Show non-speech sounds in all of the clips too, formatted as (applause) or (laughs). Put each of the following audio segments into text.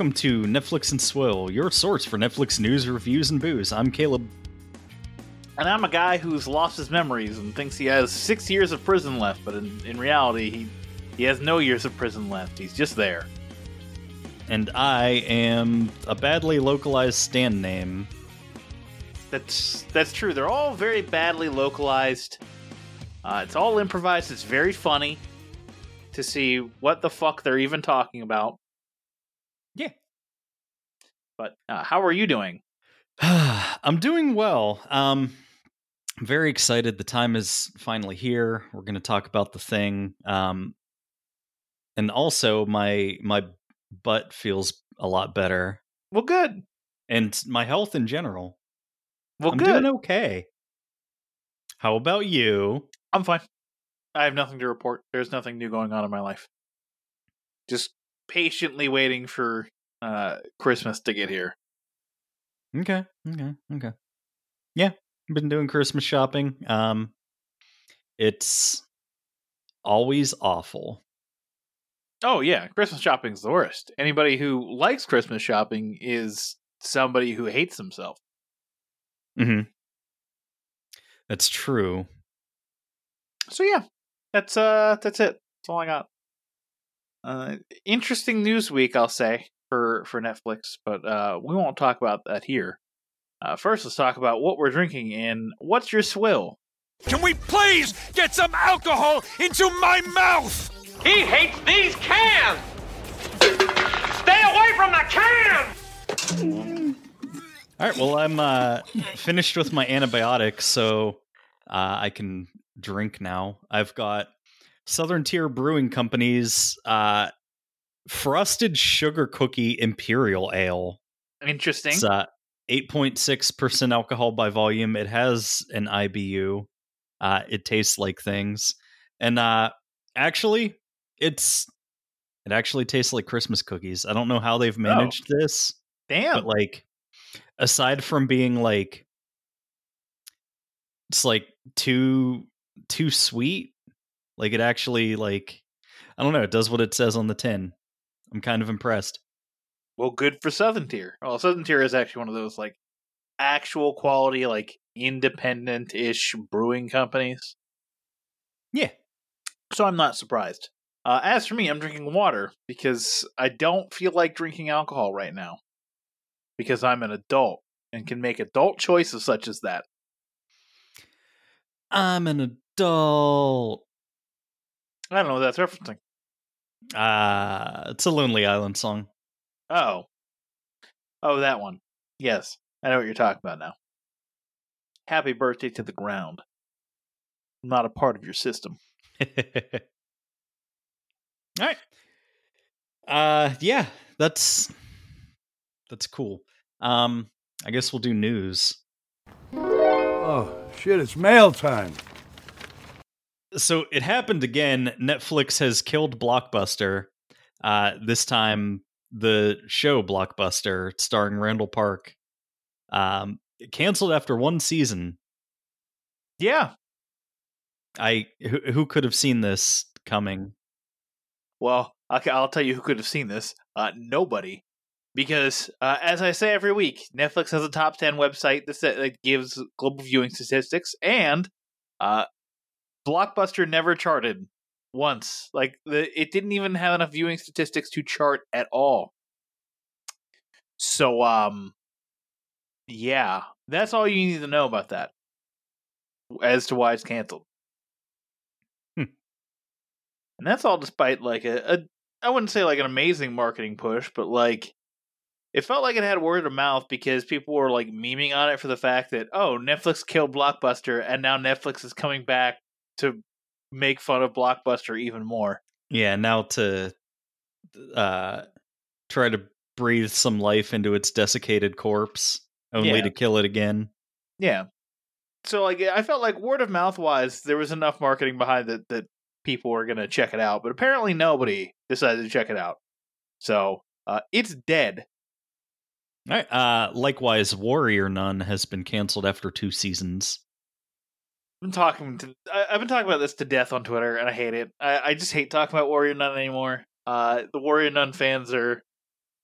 Welcome to Netflix and Swill, your source for Netflix news, reviews, and booze. I'm Caleb. And I'm a guy who's lost his memories and thinks he has six years of prison left, but in, in reality, he, he has no years of prison left. He's just there. And I am a badly localized stand name. That's that's true. They're all very badly localized. Uh, it's all improvised. It's very funny to see what the fuck they're even talking about. But uh, how are you doing? (sighs) I'm doing well. Um, I'm very excited. The time is finally here. We're going to talk about the thing. Um, and also, my my butt feels a lot better, Well, good. and my health in general. Well, I'm good. doing okay. How about you? I'm fine. I have nothing to report. There's nothing new going on in my life. Just patiently waiting for uh Christmas to get here. Okay, okay, okay. Yeah, been doing Christmas shopping. Um, it's always awful. Oh yeah, Christmas shopping's the worst. Anybody who likes Christmas shopping is somebody who hates himself. Mm-hmm. That's true. So yeah, that's uh that's it. That's all I got. Uh interesting news week I'll say for for Netflix, but uh we won't talk about that here. Uh first let's talk about what we're drinking and what's your swill? Can we please get some alcohol into my mouth? He hates these cans! Stay away from the can! All right. Well, I'm uh, finished with my antibiotics, so uh, I can drink now. I've got Southern Tier Brewing Company's uh, Frosted Sugar Cookie Imperial Ale. Interesting. It's uh, 8.6% alcohol by volume. It has an IBU. Uh, it tastes like things. And uh, actually, it's it actually tastes like Christmas cookies. I don't know how they've managed this, Damn. but like aside from being like it's like too too sweet, like it actually like I don't know, it does what it says on the tin. I'm kind of impressed. Well, good for Southern Tier. Well, Southern Tier is actually one of those like actual quality, like independent ish brewing companies. Yeah. So I'm not surprised. Uh, as for me, I'm drinking water because I don't feel like drinking alcohol right now. Because I'm an adult and can make adult choices such as that. I'm an adult. I don't know what that's referencing. Uh it's a Lonely Island song. Oh. Oh, that one. Yes. I know what you're talking about now. Happy birthday to the ground. I'm not a part of your system. (laughs) All right. Uh yeah, that's that's cool. Um I guess we'll do news. Oh, shit, it's mail time. So it happened again. Netflix has killed Blockbuster. Uh this time the show Blockbuster starring Randall Park um canceled after one season. Yeah. I who, who could have seen this coming? Well, okay, I'll tell you who could have seen this. Uh, nobody. Because, uh, as I say every week, Netflix has a top 10 website that, that gives global viewing statistics, and uh, Blockbuster never charted once. Like, the, it didn't even have enough viewing statistics to chart at all. So, um, yeah, that's all you need to know about that as to why it's canceled. Hmm. And that's all despite like a, a I wouldn't say like an amazing marketing push, but like it felt like it had word of mouth because people were like memeing on it for the fact that oh Netflix killed Blockbuster and now Netflix is coming back to make fun of Blockbuster even more. Yeah, now to uh, try to breathe some life into its desiccated corpse, only Yeah. to kill it again. Yeah. So like I felt like word of mouth wise, there was enough marketing behind it that people were gonna check it out, but apparently nobody decided to check it out. So uh, it's dead. All right. Uh, likewise, Warrior Nun has been canceled after two seasons. Been talking to I, I've been talking about this to death on Twitter, and I hate it. I, I just hate talking about Warrior Nun anymore. Uh, the Warrior Nun fans are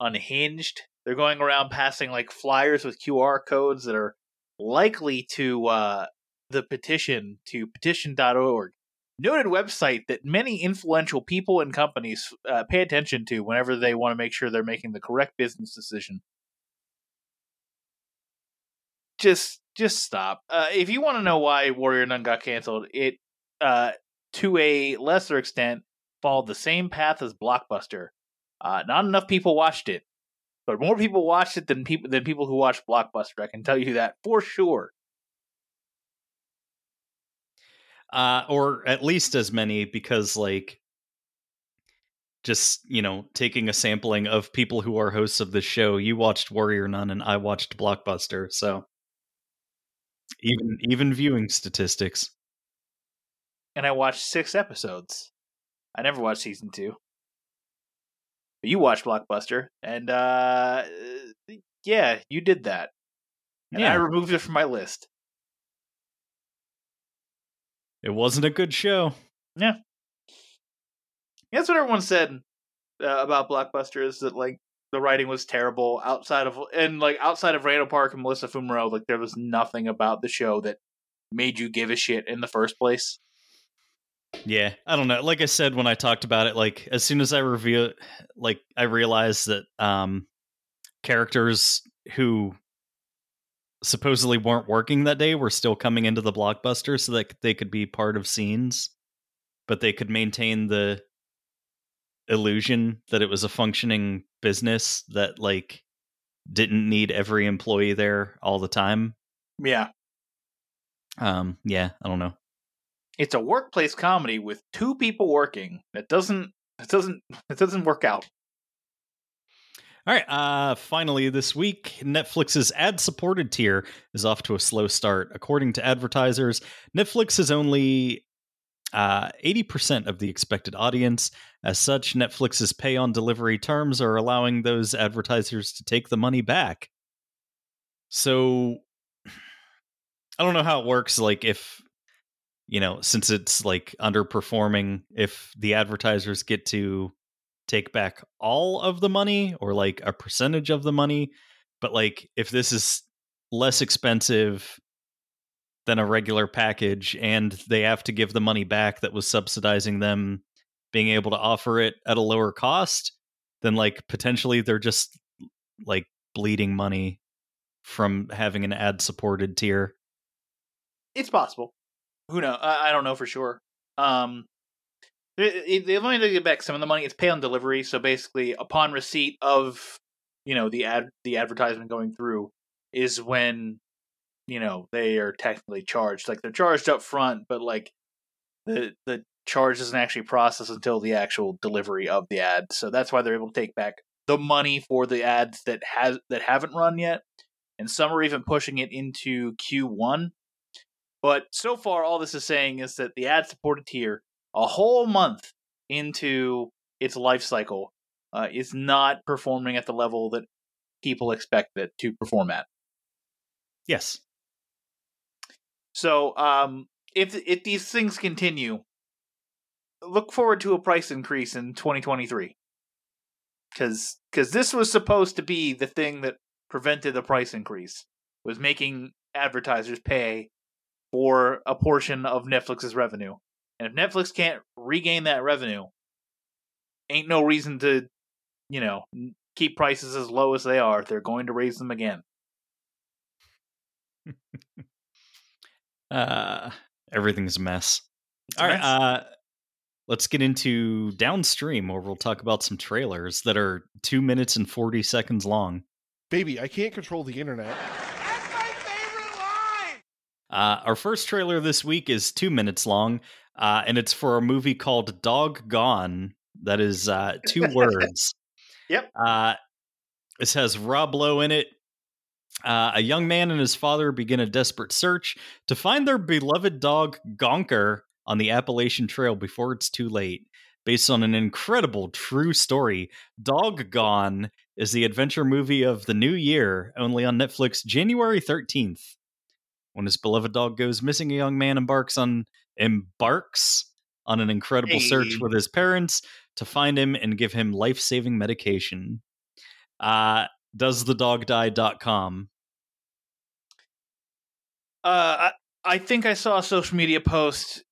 unhinged. They're going around passing like flyers with QR codes that are likely to uh, the petition to petition.org. Noted website that many influential people and companies uh, pay attention to whenever they want to make sure they're making the correct business decision. Just, just stop. Uh, if you want to know why Warrior Nun got canceled, it, uh, to a lesser extent, followed the same path as Blockbuster. Uh, not enough people watched it, but more people watched it than people than people who watched Blockbuster. I can tell you that for sure. uh, or at least as many because like just you know taking a sampling of people who are hosts of the show you watched warrior nun and i watched blockbuster so even even viewing statistics And I watched six episodes. I never watched season two. But you watched Blockbuster, and uh, yeah, you did that. And I removed it from my list. it wasn't a good show Yeah, That's what everyone said uh, about Blockbuster is that like the writing was terrible outside of and like outside of Randall Park and Melissa Fumero, like there was nothing about the show that made you give a shit in the first place. yeah i don't know like i said when i talked about it like as soon as i reveal like i realized that um characters who supposedly weren't working that day were still coming into the blockbuster so that they could be part of scenes but they could maintain the illusion that it was a functioning business that like didn't need every employee there all the time Yeah, um yeah i don't know it's a workplace comedy with two people working. That doesn't it doesn't (laughs) it doesn't work out. All right. Uh, finally, this week, Netflix's ad supported tier is off to a slow start. According to advertisers, Netflix is only uh, 80% of the expected audience. As such, Netflix's pay on delivery terms are allowing those advertisers to take the money back. So, I don't know how it works. Like, if, you know, since it's like underperforming, if the advertisers get to take back all of the money or like a percentage of the money. But like if this is less expensive than a regular package and they have to give the money back that was subsidizing them being able to offer it at a lower cost, then like potentially they're just like bleeding money from having an ad supported tier. It's possible. Who know? I, I don't know for sure. Um, they only to get back some of the money. It's pay on delivery, so basically, upon receipt of you know the ad the advertisement going through is when you know they are technically charged. Like they're charged up front, but like the the charge doesn't actually process until the actual delivery of the ad. So that's why they're able to take back the money for the ads that has that haven't run yet, and some are even pushing it into Q1. But so far, all this is saying is that the ad supported tier, a whole month into its life cycle, uh, is not performing at the level that people expect it to perform at. Yes. So, um, if if these things continue, look forward to a price increase in 2023. Because because this was supposed to be the thing that prevented the price increase was making advertisers pay for a portion of Netflix's revenue. And if Netflix can't regain that revenue, ain't no reason to, you know, keep prices as low as they are. They're going to raise them again. (laughs) Uh, everything's a mess. It's a All right. mess. Uh, let's get into downstream, where we'll talk about some trailers that are two minutes and forty seconds long. Baby, I can't control the internet. That's my favorite line! Uh, our first trailer this week is two minutes long, uh, and it's for a movie called Dog Gone, That is uh, two (laughs) words. Yep. Uh, this has Rob Lowe in it. Uh, a young man and his father begin a desperate search to find their beloved dog Gonker on the Appalachian Trail before it's too late. Based on an incredible true story, Dog Gone is the adventure movie of the new year, only on Netflix January 13th. When his beloved dog goes missing, a young man embarks on embarks on an incredible search with his parents to find him and give him life-saving medication. Uh doesthedogdie.com. Uh, I, I think I saw a social media post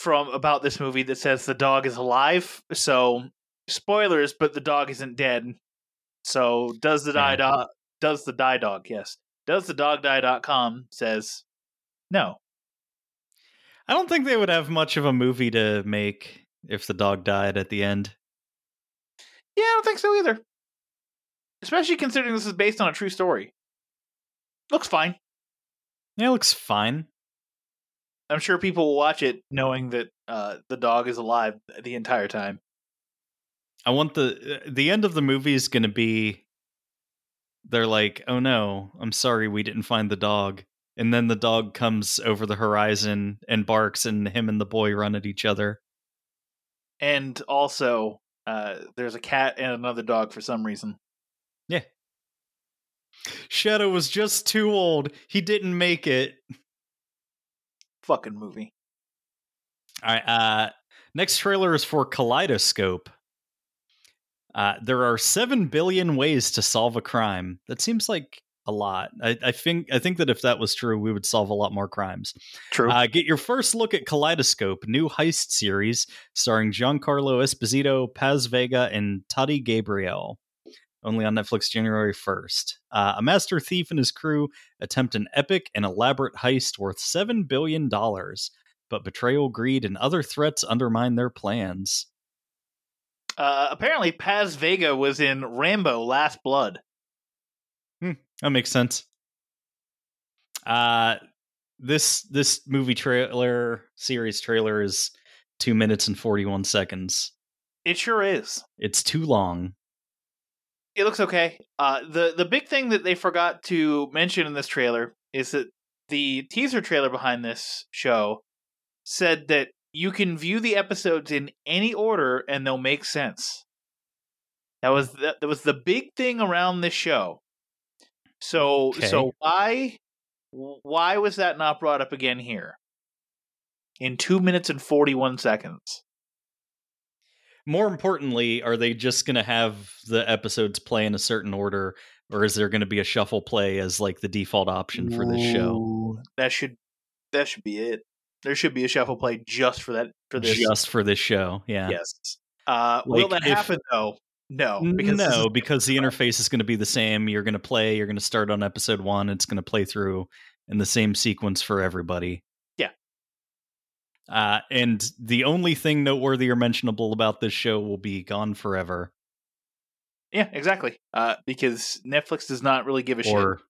from about this movie that says the dog is alive. So spoilers, but the dog isn't dead. So does the die dog? Does the die dog? Yes. Does the dog die.com says no. I don't think they would have much of a movie to make if the dog died at the end. Yeah, I don't think so either. Especially considering this is based on a true story. Looks fine. Yeah, it looks fine. I'm sure people will watch it knowing that uh, the dog is alive the entire time. I want the the end of the movie is going to be they're like, "Oh no, I'm sorry we didn't find the dog." And then the dog comes over the horizon and barks and him and the boy run at each other. And also, uh, there's a cat and another dog for some reason. Yeah. Shadow was just too old. He didn't make it. Fucking movie. All right. Uh, next trailer is for Kaleidoscope. Uh, there are seven billion ways to solve a crime. That seems like a lot. I, I think I think that if that was true, we would solve a lot more crimes. True. Uh, get your first look at Kaleidoscope, new heist series starring Giancarlo Esposito, Paz Vega, and Tati Gabrielle. Only on Netflix January 1st. Uh, a master thief and his crew attempt an epic and elaborate heist worth $7 billion, but betrayal, greed, and other threats undermine their plans. Uh, apparently, Paz Vega was in Rambo: Last Blood. That makes sense. Uh, this this movie trailer series trailer is two minutes and 41 seconds. It sure is. It's too long. It looks okay. Uh, the the big thing that they forgot to mention in this trailer is that the teaser trailer behind this show said that you can view the episodes in any order and they'll make sense. That was the, that was the big thing around this show. So Okay. so why why was that not brought up again here? In two minutes and forty one seconds. More importantly, are they just going to have the episodes play in a certain order, or is there going to be a shuffle play as like the default option for this show? That should that should be it. There should be a shuffle play just for that for this. Just for this show, yeah. yes. Uh, will that if- happen though? No, because no, because the interface is going to be the same. You're going to play. You're going to start on episode one. It's going to play through in the same sequence for everybody. Uh, and the only thing noteworthy or mentionable about this show will be gone forever, yeah, exactly. Uh, because Netflix does not really give a shit. or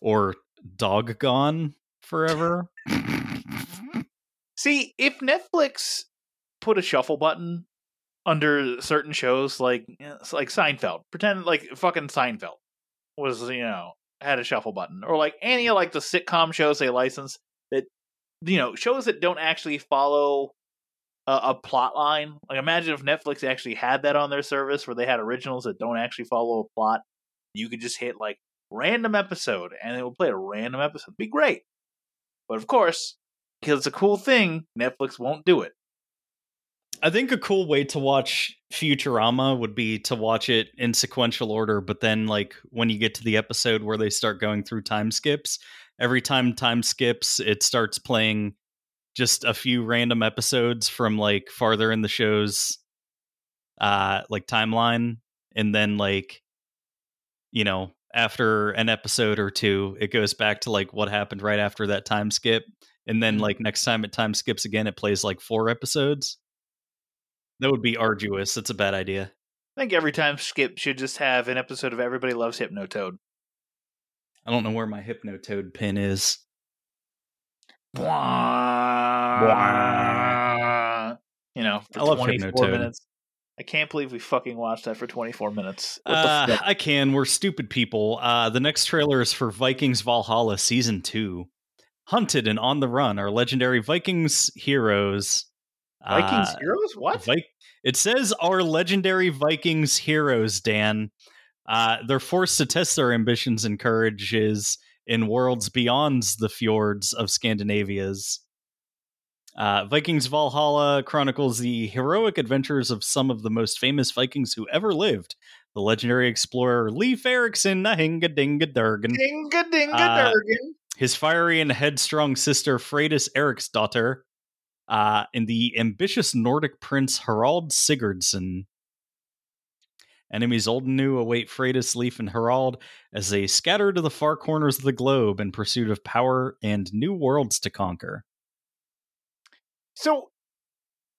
or dog gone forever. (laughs) See, if Netflix put a shuffle button under certain shows like eh, like Seinfeld, pretend like fucking Seinfeld was you know had a shuffle button, or like any of like the sitcom shows they license that you know shows that don't actually follow a, a plot line. Like imagine if Netflix actually had that on their service where they had originals that don't actually follow a plot. You could just hit like random episode and it will play a random episode. It'd be great. But of course, because it's a cool thing, Netflix won't do it. I think a cool way to watch Futurama would be to watch it in sequential order, but then like when you get to the episode where they start going through time skips, every time time skips, it starts playing just a few random episodes from like farther in the show's uh like timeline and then like you know, after an episode or two, it goes back to like what happened right after that time skip. And then like next time it time skips again, it plays like four episodes. That would be arduous. That's a bad idea. I think every time skip should just have an episode of Everybody Loves Hypnotoad. I don't know where my Hypnotoad pin is. You know, I love 24 Hypnotoad. minutes. I can't believe we fucking watched that for 24 minutes. Uh? I can. We're stupid people. Uh, the next trailer is for Vikings Valhalla Season 2. Hunted and on the run are legendary Vikings heroes. Vikings Uh, heroes? What? Vi- it says our legendary Vikings heroes, Dan. Uh, they're forced to test their ambitions and courages in worlds beyond the fjords of Scandinavia's. Uh, Vikings Valhalla chronicles the heroic adventures of some of the most famous Vikings who ever lived. The legendary explorer Leif Erikson, Nahinga Dinga Durgan, Dinga dinga Uh, durgan. his fiery and headstrong sister Freydis Eriksdotter, uh, and the ambitious Nordic prince Harald Sigurdsson. Enemies old and new await Freydis, Leif, and Harald as they scatter to the far corners of the globe in pursuit of power and new worlds to conquer. So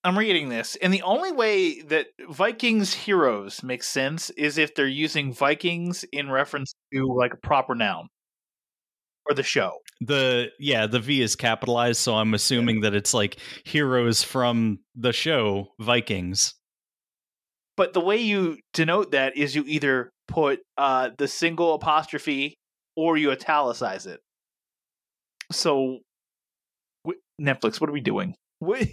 I'm reading this, and the only way that Vikings heroes makes sense is if they're using Vikings in reference to like a proper noun or the show. The yeah, the V is capitalized, so I'm assuming that it's like heroes from the show Vikings. But the way you denote that is you either put uh, the single apostrophe or you italicize it. So, wh- Netflix, what are we doing? Wh-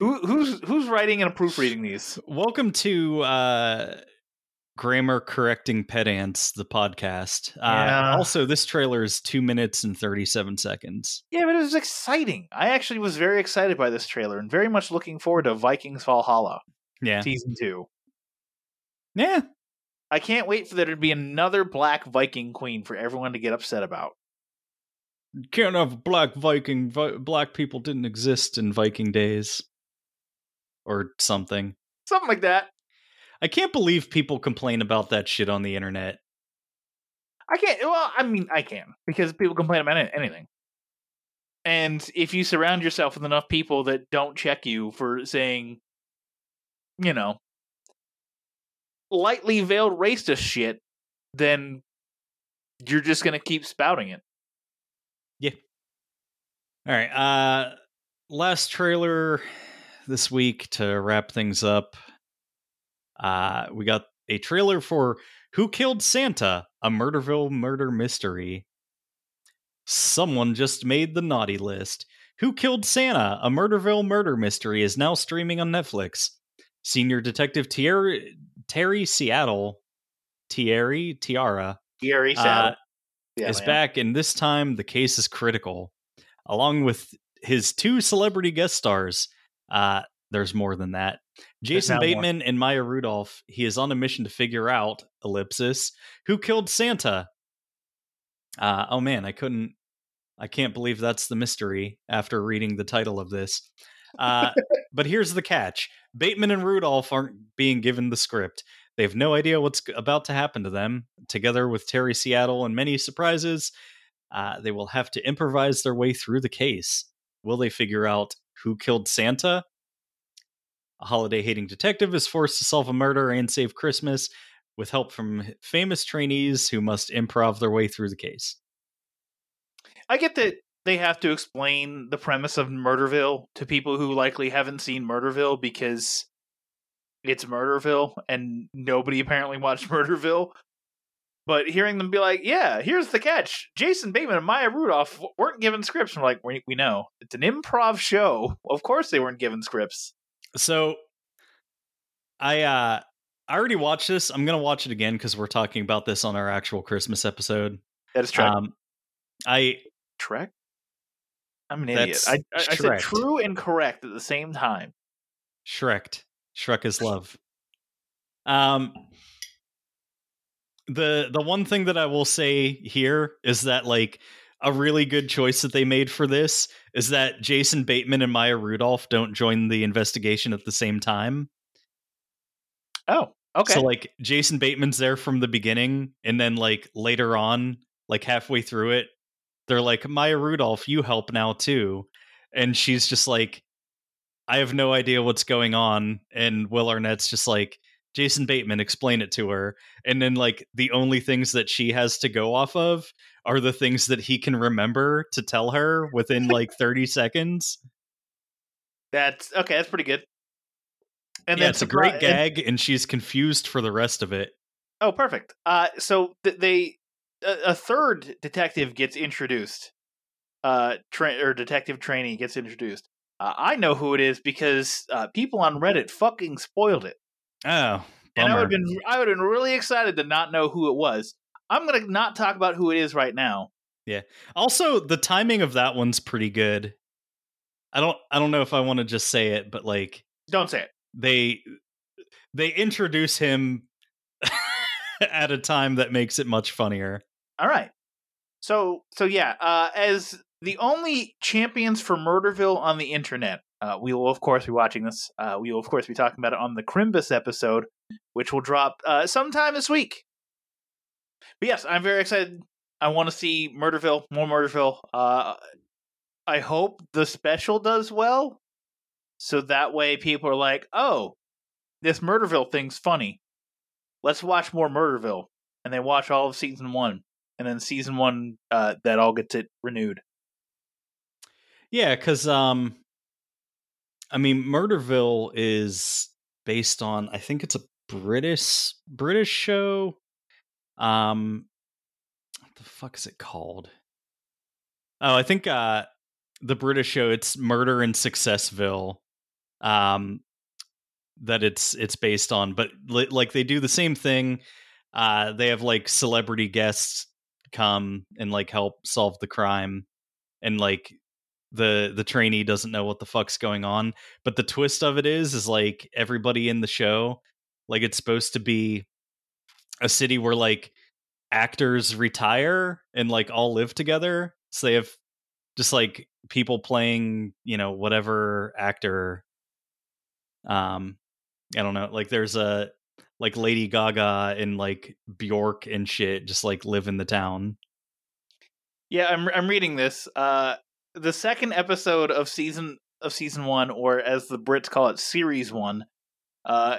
Who, who's who's writing and proofreading these? Welcome to uh Grammar Correcting Pedants, the podcast. Uh, Also, this trailer is two minutes and 37 seconds. Yeah, but it was exciting. I actually was very excited by this trailer and very much looking forward to Vikings Valhalla Yeah. season two. Yeah. I can't wait for there to be another black Viking queen for everyone to get upset about. Can't have black Viking. Vi- black people didn't exist in Viking days. Or something. Something like that. I can't believe people complain about that shit on the internet. I can't. Well, I mean, I can because people complain about anything. And if you surround yourself with enough people that don't check you for saying, you know, lightly veiled racist shit, then you're just to keep spouting it. Yeah. All right. Uh last trailer this week to wrap things up. Uh we got a trailer for Who Killed Santa? A Murderville murder mystery. Someone just made the naughty list. Who Killed Santa? A Murderville murder mystery is now streaming on Netflix. Senior Detective Terry, Terry Seattle, Thierry Tiara, Gary uh, yeah, is man. back, and this time the case is critical. Along with his two celebrity guest stars, uh, there's more than that. Jason now more. Bateman and Maya Rudolph. He is on a mission to figure out ellipsis who killed Santa. Uh, oh man, I couldn't. I can't believe that's the mystery after reading the title of this. Uh, but here's the catch: Bateman and Rudolph aren't being given the script. They have no idea what's about to happen to them. Together with Terry Seattle and many surprises, uh, they will have to improvise their way through the case. Will they figure out who killed Santa? A holiday hating detective is forced to solve a murder and save Christmas with help from famous trainees who must improv their way through the case. I get that they have to explain the premise of Murderville to people who likely haven't seen Murderville because it's Murderville and nobody apparently watched (laughs) Murderville. But hearing them be like, "Yeah, here's the catch: Jason Bateman and Maya Rudolph weren't given scripts." I'm like, "We, we know it's an improv show. Of course they weren't given scripts." So I uh I already watched this. I'm gonna watch it again because we're talking about this on our actual Christmas episode. That is true. Um I Trek. I'm an idiot. I, I, I said true and correct at the same time. Shrek. Shrek is (laughs) love. Um the the one thing that I will say here is that like a really good choice that they made for this is that Jason Bateman and Maya Rudolph don't join the investigation at the same time. Oh, okay. So like Jason Bateman's there from the beginning and then like later on, like halfway through it, they're like, Maya Rudolph, you help now too. And she's just like, I have no idea what's going on. And Will Arnett's just like, Jason Bateman, explain it to her. And then like the only things that she has to go off of are the things that he can remember to tell her within like 30 seconds. that's okay. That's pretty good. And yeah, then a great surpri- and- gag, and she's confused for the rest of it. Oh, perfect. Uh, so th- they a, a third detective gets introduced. Uh, tra- or detective trainee gets introduced. Uh, I know who it is because uh, people on Reddit fucking spoiled it, Oh, and I would have been I would have been really excited to not know who it was. I'm gonna not talk about who it is right now. Yeah. Also, the timing of that one's pretty good. I don't I don't know if I want to just say it, but like Don't say it. they they introduce him (laughs) at a time that makes it much funnier. All right. So so yeah, uh, as the only champions for Murderville on the internet, uh, we will of course be watching this. Uh, we will of course be talking about it on the Crimbus episode, which will drop uh, sometime this week. But yes, I'm very excited. I want to see Murderville, more Murderville. Uh, I hope the special does well, so that way people are like, "Oh, this Murderville thing's funny. Let's watch more Murderville." And they watch all of season one and then season one uh, that all gets it renewed. Yeah, because um, I mean, Murderville is based on I think it's a British British show. Um, what the fuck is it called? Oh, I think uh, the British show. It's Murder in Successville. Um, that it's it's based on, but li- like they do the same thing. Uh, they have like celebrity guests come and like help solve the crime, and like the the trainee doesn't know what the fuck's going on but the twist of it is is like everybody in the show like it's supposed to be a city where like actors retire and like all live together so they have just like people playing you know whatever actor um i don't know like there's a like lady gaga and like bjork and shit just like live in the town Yeah, I'm I'm reading this. Uh, the second episode of season of season one, or as the Brits call it, series one, uh,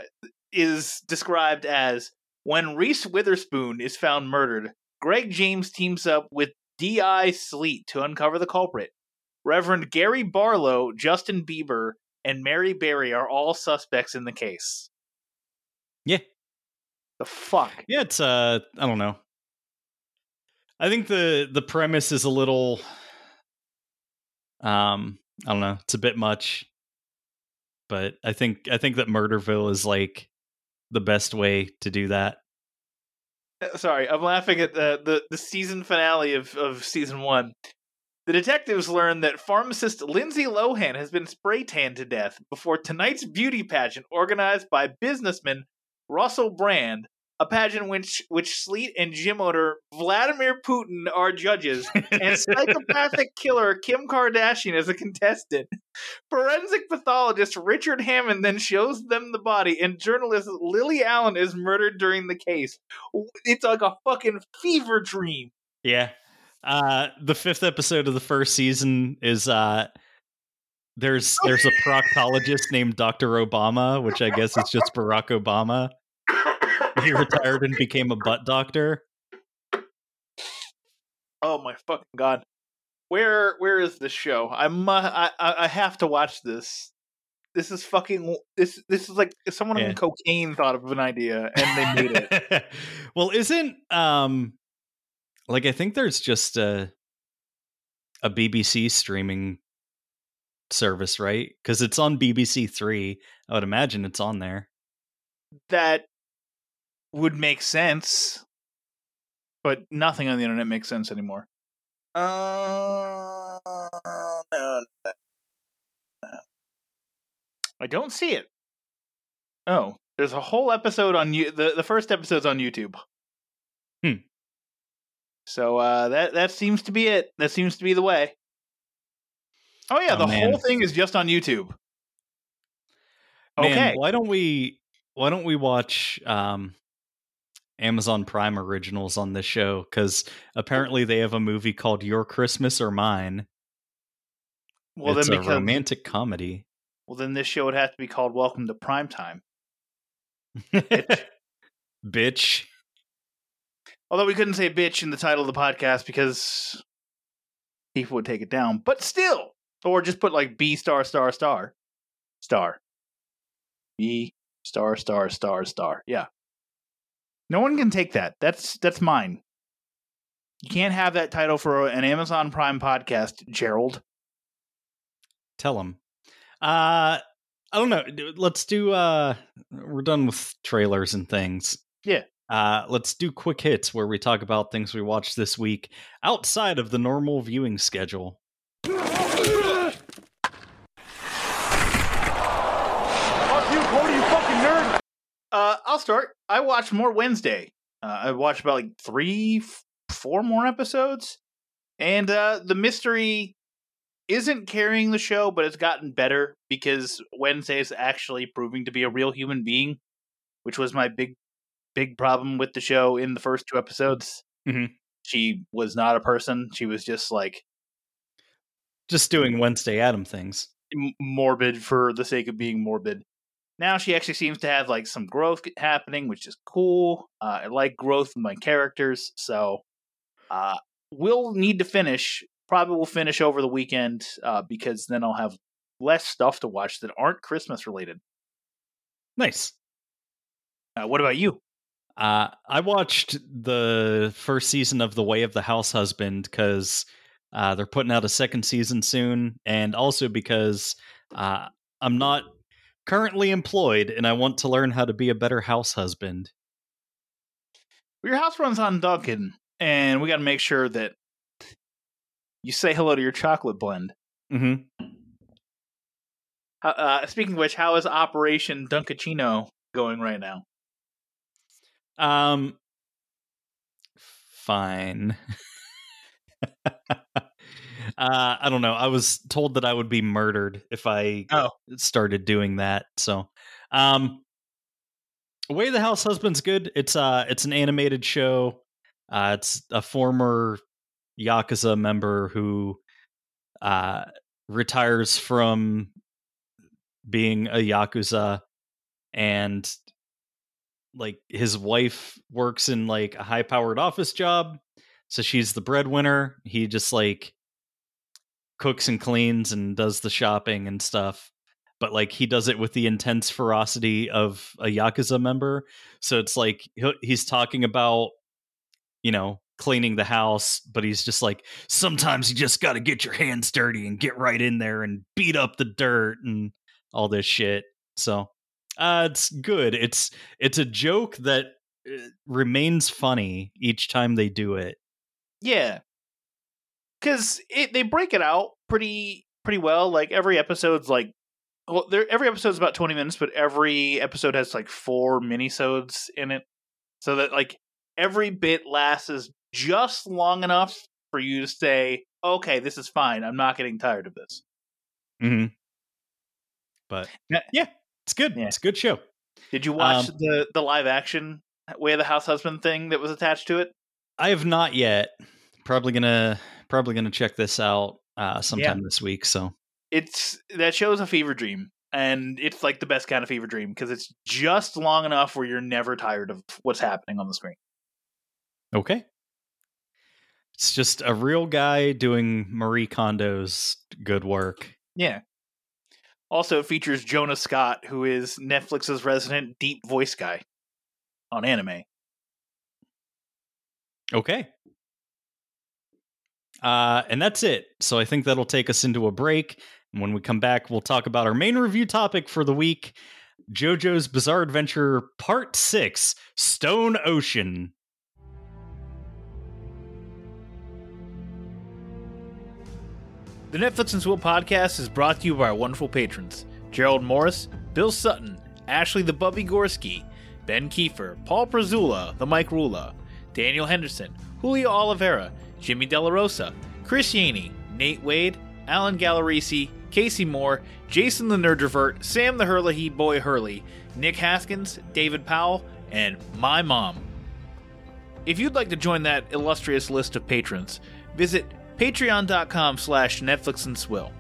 is described as when Reese Witherspoon is found murdered. Greg James teams up with D.I. Sleet to uncover the culprit. Reverend Gary Barlow, Justin Bieber, and Mary Berry are all suspects in the case. Yeah. The fuck? Yeah, it's uh I don't know. I think the the premise is a little um I don't know, it's a bit much. But I think I think that Murderville is like the best way to do that. Uh, Sorry, I'm laughing at the, the, the season finale of, of season one. The detectives learn that pharmacist Lindsay Lohan has been spray tanned to death before tonight's beauty pageant organized by businessman Russell Brand, a pageant which which Sleet and gym owner Vladimir Putin are judges, and (laughs) psychopathic killer Kim Kardashian is a contestant. Forensic pathologist Richard Hammond then shows them the body, and journalist Lily Allen is murdered during the case. It's like a fucking fever dream. Yeah. Uh the fifth episode of the first season is uh there's there's a proctologist named Dr. Obama, which I guess is just Barack Obama. He retired and became a butt doctor. Oh my fucking god! Where where is this show? I mu- I I I have to watch this. This is fucking this this is like someone Yeah. on cocaine thought of an idea and they made it. (laughs) well, isn't um like I think there's just a a BBC streaming service, right? Because it's on BBC Three. I would imagine it's on there. that would make sense, but nothing on the internet makes sense anymore. Uh, no, no. I don't see it. Oh, there's a whole episode on you. The the first episode's on YouTube. Hmm. So uh, that that seems to be it. That seems to be the way. Oh yeah, Oh, the man. whole thing is just on YouTube. Man, Okay. why don't we why don't we watch um Amazon Prime originals on this show? Because apparently they have a movie called Your Christmas or Mine. Well, it's then a romantic comedy. well, then this show would have to be called Welcome to Prime Time. Bitch. (laughs) Although we couldn't say bitch in the title of the podcast because people would take it down. But still. Or just put like B star star star. Star. B Star, star, star, star. Yeah. No one can take that. That's that's mine. You can't have that title for an Amazon Prime podcast, Gerald. Tell him. Uh, I don't know. Let's do. Uh, we're done with trailers and things. Yeah. Uh, let's do quick hits where we talk about things we watched this week outside of the normal viewing schedule. Uh, I'll start. I watched more Wednesday. Uh, I watched about like three, f- four more episodes, and uh, the mystery isn't carrying the show, but it's gotten better because Wednesday is actually proving to be a real human being, which was my big, big problem with the show in the first two episodes. Mhm. She was not a person; she was just like Just doing Wednesday Adam things. morbid for the sake of being morbid. Now she actually seems to have like some growth happening, which is cool. Uh, I like growth in my characters, so uh, we'll need to finish. Probably will finish over the weekend uh, because then I'll have less stuff to watch that aren't Christmas related. Nice. Uh, what about you? Uh, I watched the first season of The Way of the House Husband because uh, they're putting out a second season soon, and also because uh, I'm not currently employed and I want to learn how to be a better house husband. Your house runs on Dunkin', and we got to make sure that you say hello to your chocolate blend. Mm-hmm. Uh, Uh, speaking of which, how is Operation Dunkaccino going right now? Um, fine. (laughs) uh, I don't know. I was told that I would be murdered if I Oh. started doing that. So, um, Way the House Husband's good. It's uh, it's an animated show. Uh, it's a former yakuza member who uh retires from being a yakuza and like his wife works in like a high powered office job so she's the breadwinner. He just like cooks and cleans and does the shopping and stuff but like he does it with the intense ferocity of a yakuza member so it's like he's talking about you know cleaning the house but he's just like sometimes you just got to get your hands dirty and get right in there and beat up the dirt and all this shit so uh it's good it's it's a joke that uh, remains funny each time they do it Yeah, because it they break it out pretty pretty well. Like every episode's like, well, there every episode's about twenty minutes, but every episode has like four minisodes in it, so that like every bit lasts just long enough for you to say, "Okay, this is fine. I'm not getting tired of this." mm-hmm. but Yeah. Yeah it's good. Yeah. it's a good show. Did you watch Um, the the live action Way of the House Husband thing that was attached to it? i have not yet. Probably gonna probably gonna check this out uh sometime this week so. It's that show's a fever dream and it's like the best kind of fever dream because it's just long enough where you're never tired of what's happening on the screen. Okay. It's just a real guy doing marie kondo's good work. Yeah also features jonah scott who is netflix's resident deep voice guy on anime Okay. Uh, and that's it. So I think that'll take us into a break. And when we come back, we'll talk about our main review topic for the week JoJo's Bizarre Adventure Part 6 Stone Ocean. The Netflix and Swill podcast is brought to you by our wonderful patrons Gerald Morris, Bill Sutton, Ashley the Bubby Gorski, Ben Kiefer, Paul Prezula, the Mike Rula, Daniel Henderson, Julio Oliveira, Jimmy Della Rosa, Chris Yaney, Nate Wade, Alan Gallerisi, Casey Moore, Jason the Nerdrovert, Sam the Hurley Boy Hurley, Nick Haskins, David Powell, and my mom. If you'd like to join that illustrious list of patrons, visit patreon.com slash Netflix and Swill.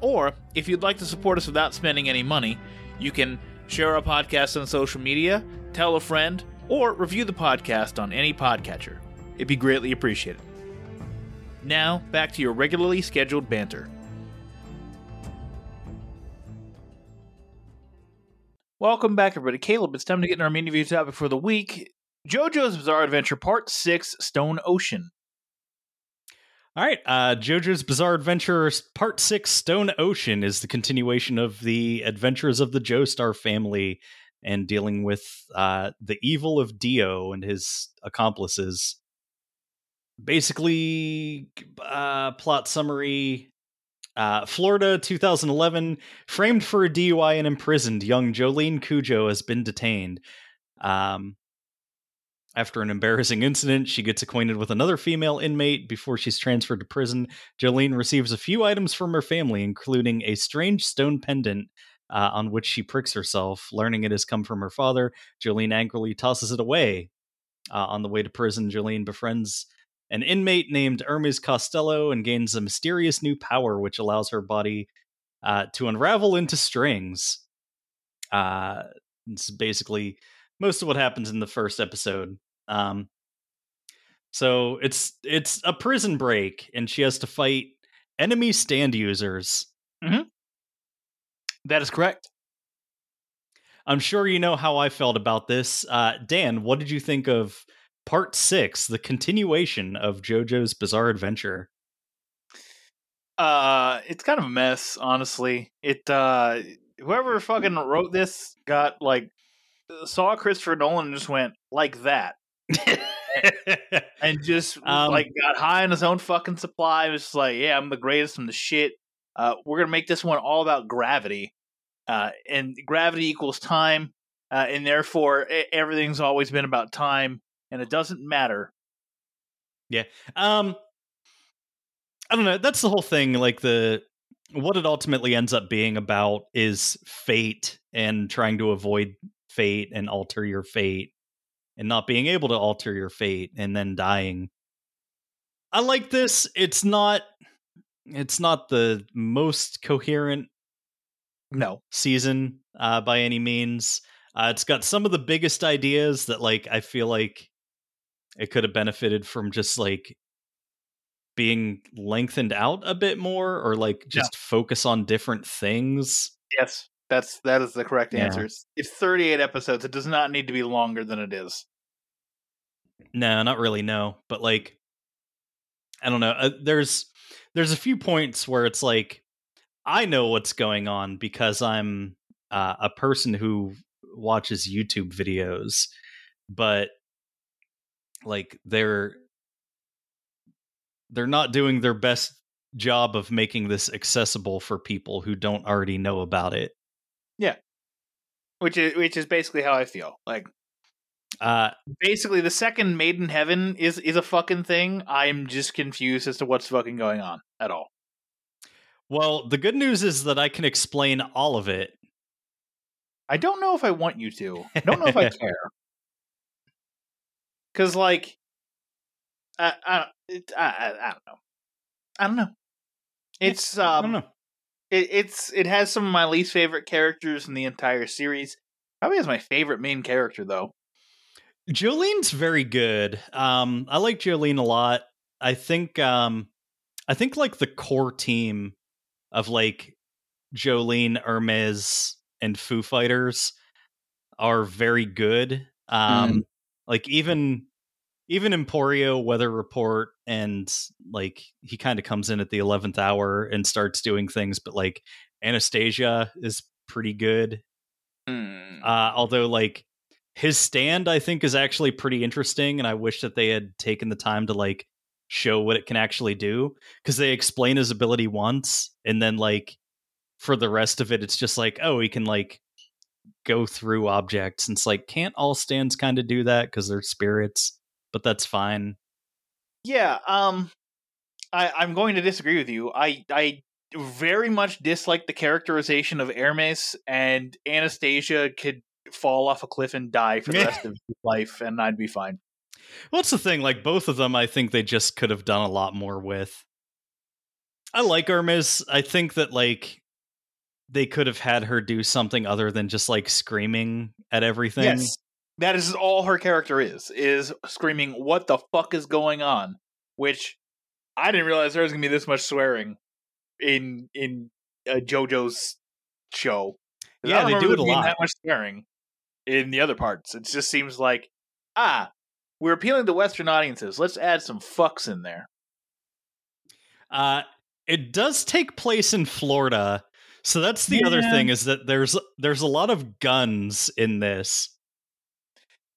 Or, if you'd like to support us without spending any money, you can share our podcast on social media, tell a friend, or review the podcast on any podcatcher. It'd be greatly appreciated. Now, back to your regularly scheduled banter. Welcome back, everybody. Caleb, it's time to get in our main review topic for the week JoJo's Bizarre Adventure Part 6 Stone Ocean. All right, uh, JoJo's Bizarre Adventure Part 6 Stone Ocean is the continuation of the adventures of the Joestar family and dealing with uh, the evil of Dio and his accomplices. Basically, uh, plot summary uh, Florida 2011, framed for a DUI and imprisoned, young Jolyne Cujoh has been detained. Um, after an embarrassing incident, she gets acquainted with another female inmate before she's transferred to prison. Jolyne receives a few items from her family, including a strange stone pendant uh, on which she pricks herself. Learning it has come from her father, Jolyne angrily tosses it away. Uh, on the way to prison, Jolyne befriends an inmate named Hermes Costello and gains a mysterious new power which allows her body uh, to unravel into strings. Uh, it's basically most of what happens in the first episode. Um, so it's it's a prison break, and she has to fight enemy stand users. That is correct. I'm sure you know how I felt about this. Uh, Dan, what did you think of part six, the continuation of JoJo's Bizarre Adventure? Uh, it's kind of a mess, honestly. It uh, whoever fucking wrote this got like saw Christopher Nolan and just went like that, (laughs) and (laughs) just Um, like got high on his own fucking supply. It was just like, yeah, I'm the greatest from the shit. Uh, we're gonna make this one all about gravity, uh, and gravity equals time, uh, and therefore everything's always been about time, and it doesn't matter. Yeah. Um, I don't know. That's the whole thing. Like the what it ultimately ends up being about is fate and trying to avoid fate and alter your fate and not being able to alter your fate and then dying. I like this. It's not it's not the most coherent No, season uh, by any means. Uh, it's got some of the biggest ideas that like I feel like it could have benefited from just like being lengthened out a bit more or like Yeah. just focus on different things. yes, that's that is the correct Yeah. answer. It's, it's 38 episodes. It does not need to be longer than it is. No, not really. No, but like, I don't know. Uh, there's there's a few points where it's like I know what's going on because I'm uh, a person who watches YouTube videos, but like they're they're not doing their best job of making this accessible for people who don't already know about it. Which is which is basically how I feel. Like Uh, basically the second Made in Heaven is is a fucking thing. I'm just confused as to what's fucking going on at all. well, the good news is that I can explain all of it. I don't know if I want you to. I don't know if I (laughs) care. Cuz like I I, I I I don't know. I don't know. It's um, I don't um know. It, it's it has some of my least favorite characters in the entire series. Probably has my favorite main character though. Jolyne's very good. Um, I like Jolyne a lot. I think um, I think like the core team of like Jolyne, Hermes, and Foo Fighters are very good. Um, like even even Emporio, Weather Report, and like he kind of comes in at the eleventh hour and starts doing things, but like Anasui is pretty good. Hmm. Uh, although like his stand I think is actually pretty interesting and I wish that they had taken the time to like show what it can actually do because they explain his ability once and then like for the rest of it it's just like oh he can like go through objects and it's like can't all stands kind of do that because they're spirits but that's fine Yeah, um I I'm going to disagree with you. I I very much dislike the characterization of Hermes and Anasui could fall off a cliff and die for the rest of (laughs) his life and I'd be fine. What's the thing? Like both of them, I think they just could have done a lot more with. I like Hermes. I think that like they could have had her do something other than just like screaming at everything. Yes. That is all her character is, is screaming, What the fuck is going on? Which I didn't realize there was gonna be this much swearing in in uh, JoJo's show Yeah, they do it a lot. That much swearing in the other parts. It just seems like ah, we're appealing to Western audiences. Let's add some fucks in there. Uh, it does take place in Florida, so that's the other thing is that there's there's a lot of guns in this.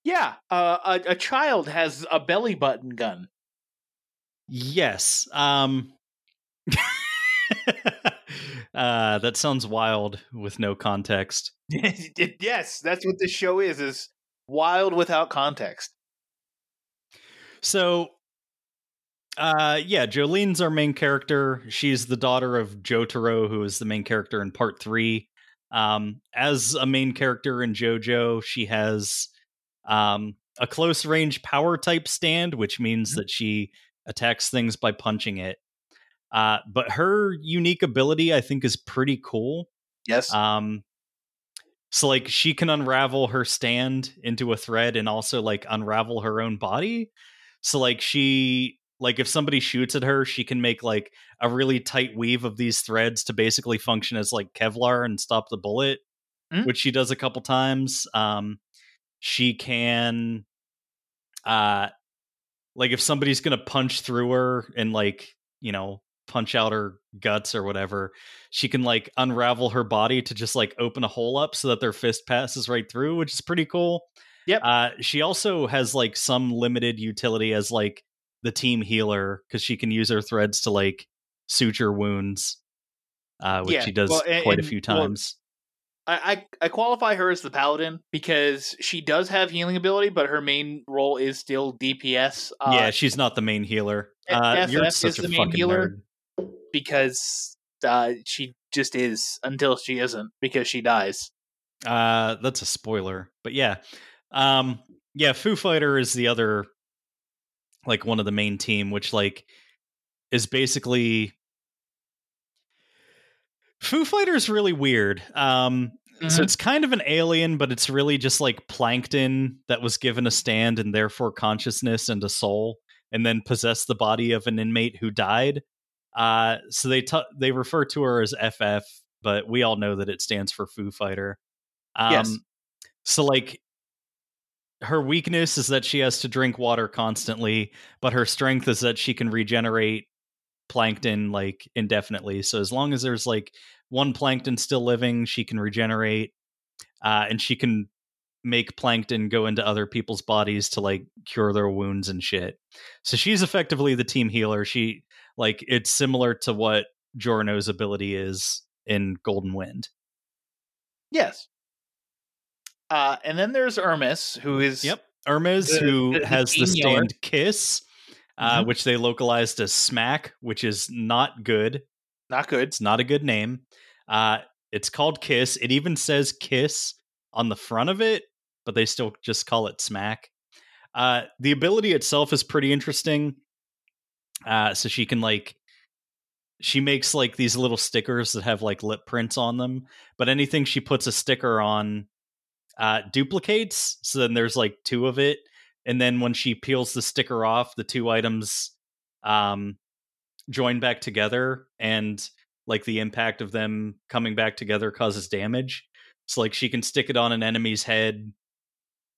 Yeah, uh, a, a child has a belly button gun. Yes. Um. (laughs) uh, that sounds wild with no context. (laughs) yes, that's what this show is: is wild without context. So, uh, yeah, Jolyne's our main character. She's the daughter of Jotaro, who is the main character in part three. Um, as a main character in JoJo, she has um, a close range power type stand, which means that she attacks things by punching it. Uh, but her unique ability, I think, is pretty cool. Yes, Um, so like she can unravel her stand into a thread and also like unravel her own body. So like she like if somebody shoots at her, she can make like a really tight weave of these threads to basically function as like Kevlar and stop the bullet, Mm. which she does a couple times. Um, she can, uh, like if somebody's gonna punch through her and like you know punch out her guts or whatever, she can like unravel her body to just like open a hole up so that their fist passes right through, which is pretty cool. Yep. Uh, she also has like some limited utility as like the team healer because she can use her threads to like suture wounds, uh, which Yeah, she does well, and- quite a few times. I, I I qualify her as the paladin because she does have healing ability, but her main role is still DPS. Uh, yeah, she's not the main healer. Uh, FF you're is such the a main healer. nerd. because uh, she just is until she isn't because she dies. Uh, that's a spoiler, but yeah, um, yeah, Foo Fighter is the other, like one of the main team, which like is basically Foo Fighter is really weird. Um, so it's kind of an alien, but it's really just like plankton that was given a stand and therefore consciousness and a soul, and then possessed the body of an inmate who died. Uh, so they t- they refer to her as FF, but we all know that it stands for Foo Fighter. Um, Yes. So like, her weakness is that she has to drink water constantly, but her strength is that she can regenerate plankton like indefinitely. So as long as there's like one plankton still living, she can regenerate, uh, and she can make plankton go into other people's bodies to like cure their wounds and shit. So she's effectively the team healer. She like it's similar to what Giorno's ability is in Golden Wind. Yes. Uh, and then there's Hermes, who is Yep. Hermes, The- who the- has the healer. stand Kiss, uh, Mhm. which they localized as Smack, which is not good. Not good. It's not a good name. Uh, it's called Kiss. It even says Kiss on the front of it, but they still just call it Smack. Uh, the ability itself is pretty interesting. Uh, so she can like, she makes like these little stickers that have like lip prints on them, but anything she puts a sticker on uh, duplicates. So then there's like two of it, and then when she peels the sticker off, the two items um, join back together, and like the impact of them coming back together causes damage. So like she can stick it on an enemy's head,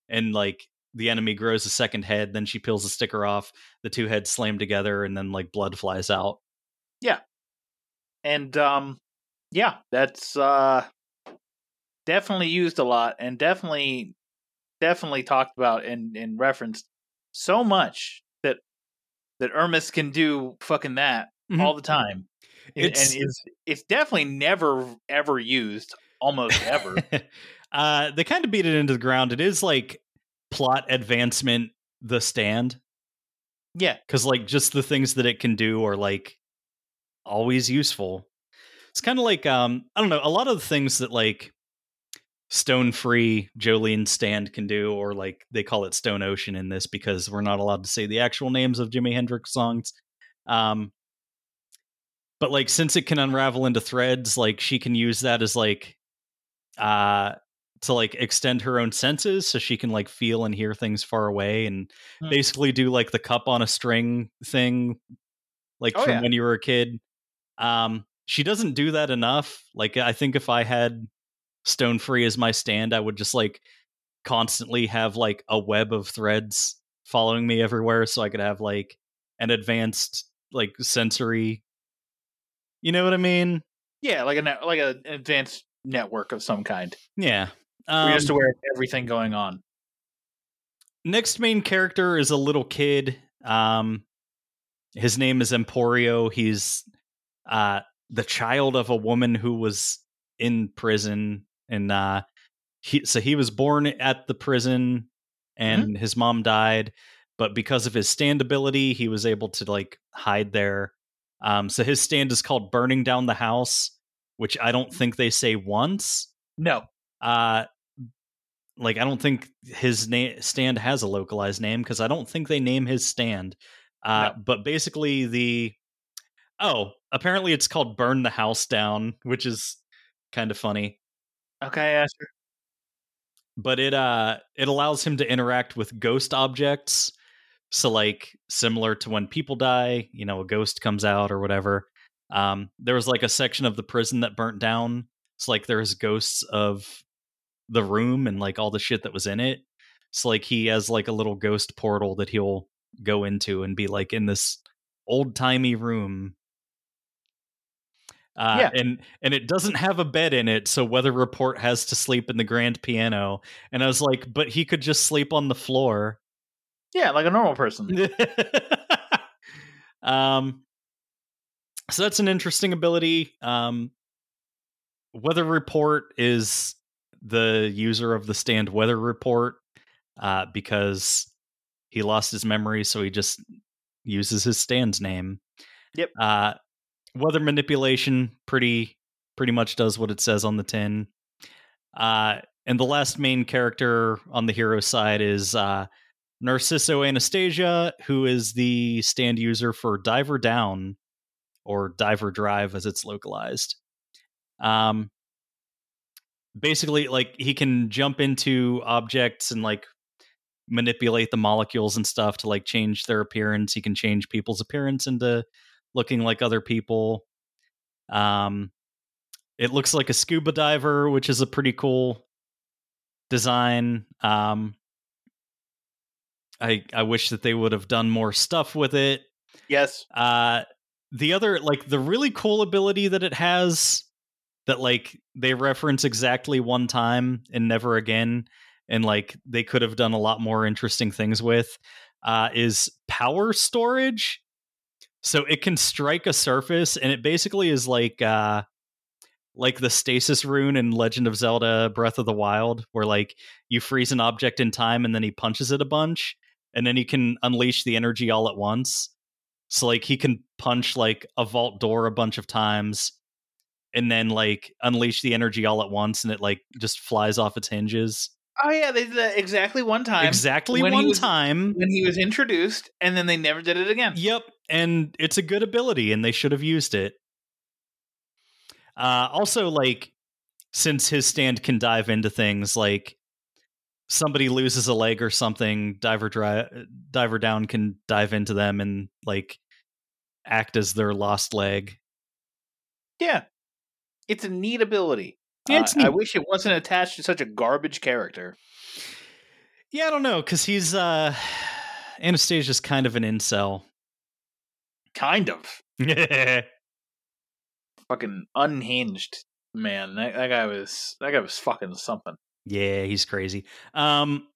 and like the enemy grows a second head. Then she peels the sticker off. The two heads slam together, and then like blood flies out. Yeah. And um, yeah, that's uh, definitely used a lot, and definitely, definitely talked about and and referenced so much that that can do fucking that Mhm. all the time. And- It's- and it's it's definitely never ever used, almost ever. (laughs) uh, they kind of beat it into the ground. It is like plot advancement. The stand yeah, because like just the things that it can do are like always useful it's kind of like um i don't know a lot of the things that like stone free jolyne stand can do or like they call it stone ocean in this because we're not allowed to say the actual names of jimi hendrix songs um but like since it can unravel into threads like she can use that as like uh to like extend her own senses so she can like feel and hear things far away and Hmm. basically do like the cup on a string thing like Oh, from yeah. when you were a kid um she doesn't do that enough like i think if i had Stone Free as my stand, I would just like constantly have like a web of threads following me everywhere so I could have like an advanced like sensory you know what I mean? Yeah, like a net, like a, an advanced network of some kind. Yeah. We're just Um, aware of everything going on. next main character is a little kid. Um, his name is Emporio. He's uh, the child of a woman who was in prison, and uh, he so he was born at the prison, and his mom died. But because of his stand ability, he was able to like hide there. Um, so his stand is called "Burning Down the House," which I don't think they say once. No, Uh, like I don't think his name stand has a localized name because I don't think they name his stand. Uh, but basically the oh, apparently it's called "Burn the House Down," which is kind of funny. Okay, yeah, sure. But it uh it allows him to interact with ghost objects. So like similar to when people die, you know, a ghost comes out or whatever. Um, there was like a section of the prison that burnt down. It's like there's ghosts of the room and like all the shit that was in it. So like he has like a little ghost portal that he'll go into and be like in this old timey room. Uh, Yeah. and and it doesn't have a bed in it, so Weather Report has to sleep in the grand piano. And I was like, but he could just sleep on the floor. yeah, like a normal person. (laughs) um, so that's an interesting ability. Um, Weather Report is the user of the stand Weather Report uh, because he lost his memory, so he just uses his stand's name. Yep. Uh, weather manipulation pretty pretty much does what it says on the tin. Uh, and the last main character on the hero side is uh, Narciso Anasui, who is the stand user for Diver Down or Diver Drive as it's localized. Um, basically, like he can jump into objects and like manipulate the molecules and stuff to like change their appearance. He can change people's appearance into looking like other people. Um, it looks like a scuba diver, which is a pretty cool design. Um, I I wish that they would have done more stuff with it. Yes. Uh, the other like the really cool ability that it has that like they reference exactly one time and never again, and like they could have done a lot more interesting things with, uh, is power storage. So it can strike a surface, and it basically is like uh, like the stasis rune in Legend of Zelda: Breath of the Wild, where like you freeze an object in time, and then he punches it a bunch, and then he can unleash the energy all at once. So like he can punch like a vault door a bunch of times and then like unleash the energy all at once and it like just flies off its hinges. Oh yeah, they did that exactly one time. exactly when one was- time. when he was introduced, and then they never did it again. Yep, and it's a good ability and they should have used it. Uh also like since his stand can dive into things like somebody loses a leg or something, diver dri- diver down can dive into them and like act as their lost leg. Yeah, it's a neat ability. Yeah, Uh, I wish it wasn't attached to such a garbage character. Yeah, I don't know because he's uh (sighs) Anasui's kind of an incel. Kind of yeah, (laughs) fucking unhinged man. That, that guy was that guy was fucking something. Yeah, he's crazy. Um,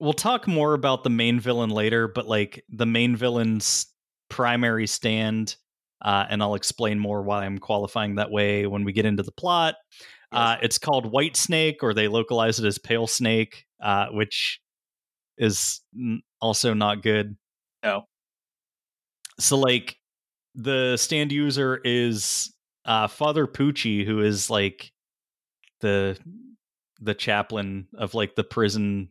we'll talk more about the main villain later, but like the main villain's primary stand, uh, and I'll explain more why I'm qualifying that way when we get into the plot. Uh, it's called White Snake, or they localize it as Pale Snake, uh, which is also not good. No. So, like, the stand user is uh, Father Pucci, who is like the the chaplain of like the prison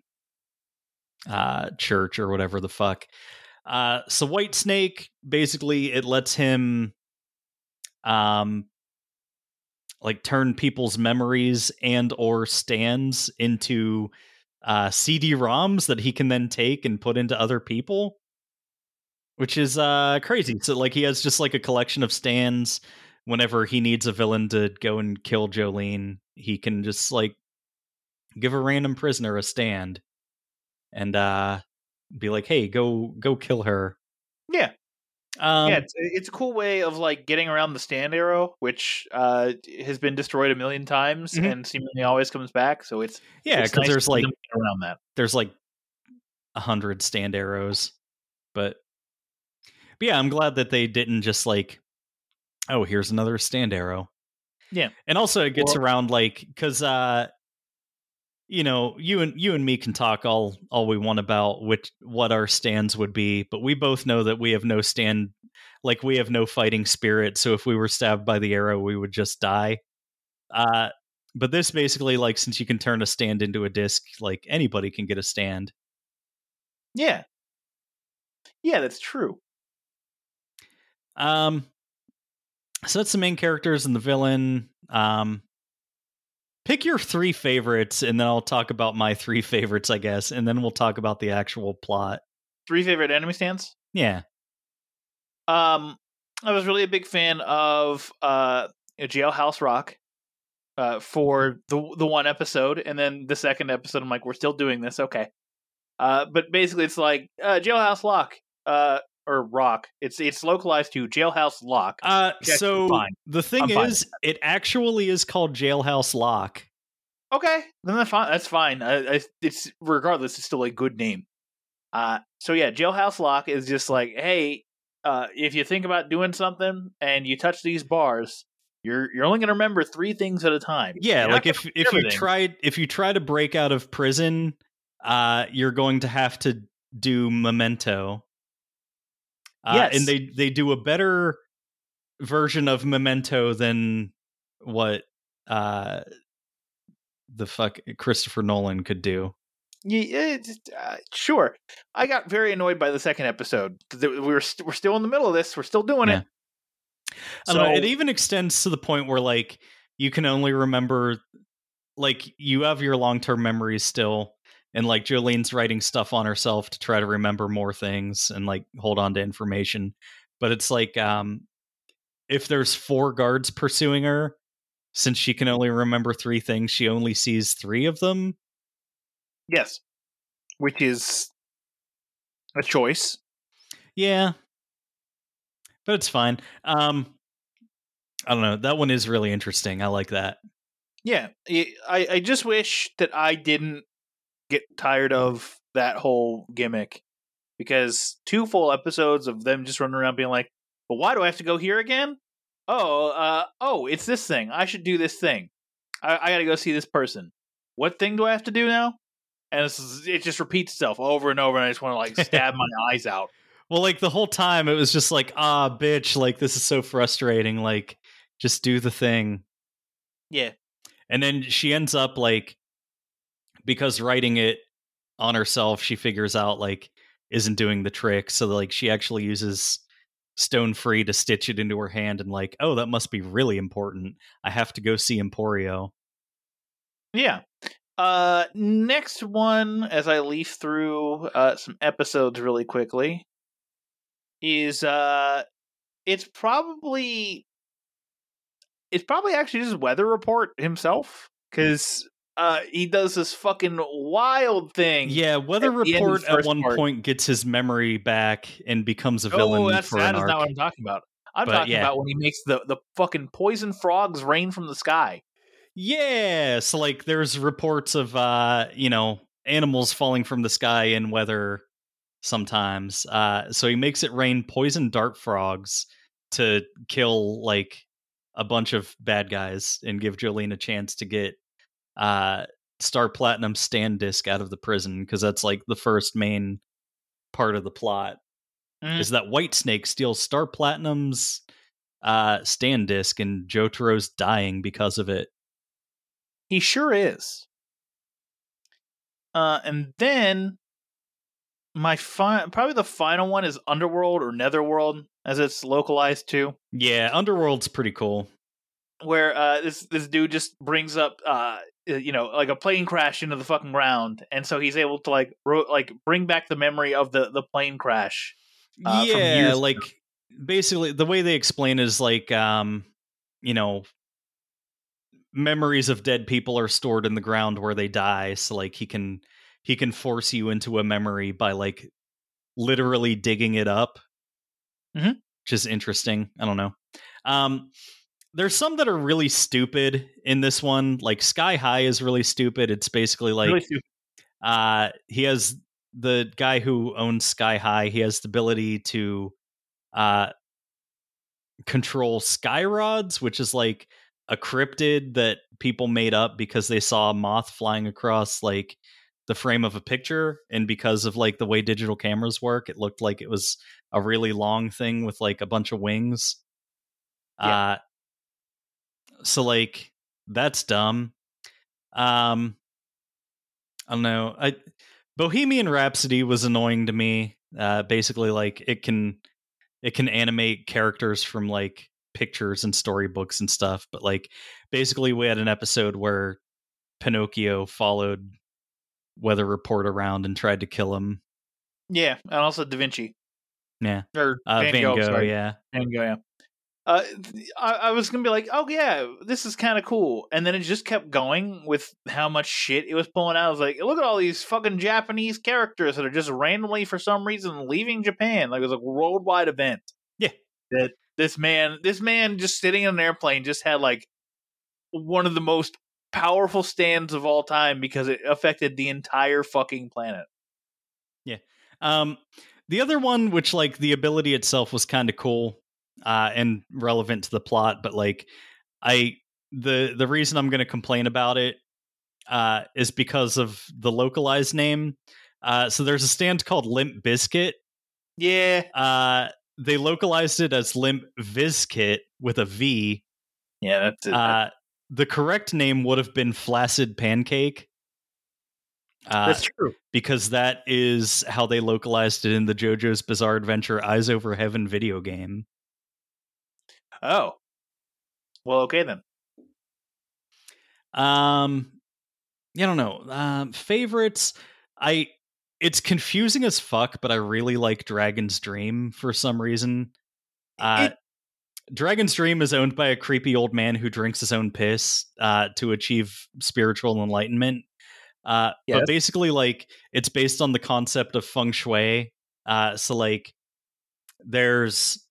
uh, church or whatever the fuck. Uh, so White Snake basically it lets him um like turn people's memories and or stands into uh CD-ROMs that he can then take and put into other people. Which is uh crazy. So like he has just like a collection of stands. Whenever he needs a villain to go and kill Jolyne, he can just like give a random prisoner a stand. And uh be like, "Hey, go go kill her." Yeah. Um, yeah, it's, it's a cool way of like getting around the stand arrow, which uh, has been destroyed a million times Mhm. and seemingly always comes back. So it's yeah, because nice there's like around that. there's like a hundred stand arrows, but but yeah, I'm glad that they didn't just like, oh, here's another stand arrow. Yeah. and also it gets Well- around like because uh, you know, you and you and me can talk all all we want about which what our stands would be, but we both know that we have no stand, like we have no fighting spirit. So if we were stabbed by the arrow, we would just die. Uh, but this basically like since you can turn a stand into a disc, like anybody can get a stand. Yeah, yeah, that's true. Um, so that's the main characters and the villain. Um, pick your three favorites, and then I'll talk about my three favorites, I guess, and then we'll talk about the actual plot. Three favorite enemy stands. Yeah, Um, I was really a big fan of uh, Jailhouse Rock uh, for the the one episode, and then the second episode, I'm like, we're still doing this, okay. Uh, but basically, it's like uh, Jailhouse Lock, uh, or Rock. It's it's localized to Jailhouse Lock. Uh, so fine. the thing I'm fine is, it actually is called Jailhouse Lock. Okay, then that's fine. That's fine. It's regardless, it's still a good name. Uh, so yeah, Jailhouse Lock is just like, hey, uh, if you think about doing something and you touch these bars, you're you're only gonna remember three things at a time. Yeah, You're like if if you tried if you try to break out of prison, uh, you're going to have to do Memento. Uh, Yes. and they they do a better version of Memento than what uh the fuck Christopher Nolan could do. Yeah, it's, uh, sure. I got very annoyed by the second episode. We were st- we're still in the middle of this. We're still doing Yeah. it. I know, it even extends to the point where like you can only remember like you have your long-term memories still and like Jolyne's writing stuff on herself to try to remember more things and like hold on to information but it's like um if there's four guards pursuing her since she can only remember three things she only sees 3 of them? Yes, which is a choice. yeah. But it's fine. Um I don't know. That one is really interesting. I like that. Yeah, I I just wish that I didn't get tired of that whole gimmick because two full episodes of them just running around being like, "But why do I have to go here again? Oh, uh, oh, it's this thing. I should do this thing. I, I got to go see this person. What thing do I have to do now?" And it just repeats itself over and over, and I just want to like (laughs) stab my eyes out. Well, like the whole time it was just like, ah, bitch, like this is so frustrating. Like, just do the thing. Yeah, And then she ends up like, because writing it on herself, she figures out like isn't doing the trick. So like she actually uses Stone Free to stitch it into her hand and like, oh, that must be really important. I have to go see Emporio. Yeah. Uh next one as I leaf through uh some episodes really quickly is uh it's probably it's probably actually just weather report himself cuz uh he does this fucking wild thing. Yeah, Weather At the end of Report at one part. point gets his memory back and becomes a villain Oh, that's for that is not what I'm talking about. I'm But, talking yeah. about when he makes the the fucking poison frogs rain from the sky. Yeah, so like there's reports of uh, you know, animals falling from the sky in weather sometimes. Uh so he makes it rain poison dart frogs to kill like a bunch of bad guys and give Jolyne a chance to get uh Star Platinum stand disc out of the prison because that's like the first main part of the plot Mm. is that White Snake steals Star Platinum's uh stand disc and Jotaro's dying because of it. He sure is. Uh, and then my fi- probably the final one is Underworld or Netherworld, as it's localized to, Yeah, Underworld's pretty cool. where uh, this this dude just brings up uh, you know like a plane crash into the fucking ground, and so he's able to like ro- like bring back the memory of the the plane crash. Uh, yeah, like basically the way they explain is like um you know memories of dead people are stored in the ground where they die so like he can he can force you into a memory by like literally digging it up Mhm. which is interesting i don't know um there's some that are really stupid in this one like sky high is really stupid. It's basically like really uh he has the guy who owns sky high he has the ability to uh control sky rods which is like a cryptid that people made up because they saw a moth flying across like the frame of a picture. And because of like the way digital cameras work it looked like it was a really long thing with like a bunch of wings. Uh so like that's dumb um i don't know i bohemian rhapsody was annoying to me uh basically like it can it can animate characters from like pictures and storybooks and stuff but like basically we had an episode where pinocchio followed weather report around and tried to kill him Yeah, and also Da Vinci yeah or uh, Van, van, Gogh. gogh yeah Van Gogh. Yeah. Uh, I, I was gonna be like, oh yeah, this is kind of cool, and then it just kept going with how much shit it was pulling out. I was like, look at all these fucking Japanese characters that are just randomly, for some reason, leaving Japan. Like it was a worldwide event. Yeah. that this man, this man, just sitting in an airplane, just had like one of the most powerful stands of all time because it affected the entire fucking planet. Yeah. Um, the other one, which like the ability itself was kind of cool uh, and relevant to the plot, but like I the the reason I'm going to complain about it uh, is because of the localized name. Uh, so there's a stand called Limp Biscuit. Yeah, Uh, they localized it as Limp Vizkit with a V. yeah, that's it. Uh, the correct name would have been Flaccid Pancake. Uh, that's true. because that is how they localized it in the JoJo's Bizarre Adventure Eyes of Heaven video game. Oh, well, okay then. Um, yeah, I don't know. Um, favorites, I it's confusing as fuck, but I really like Dragon's Dream for some reason. Uh, Dragon's Dream is owned by a creepy old man who drinks his own piss uh, to achieve spiritual enlightenment. Uh, Yes. But basically, like it's based on the concept of feng shui. Uh, so, like, there's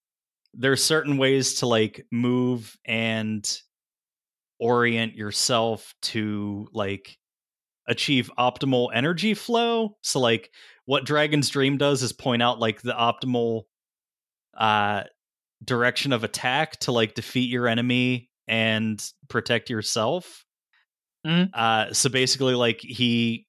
there's certain ways to like move and orient yourself to like achieve optimal energy flow. So, like, what Dragon's Dream does is point out like the optimal uh direction of attack to like defeat your enemy and protect yourself. Mhm. Uh, so basically, like he,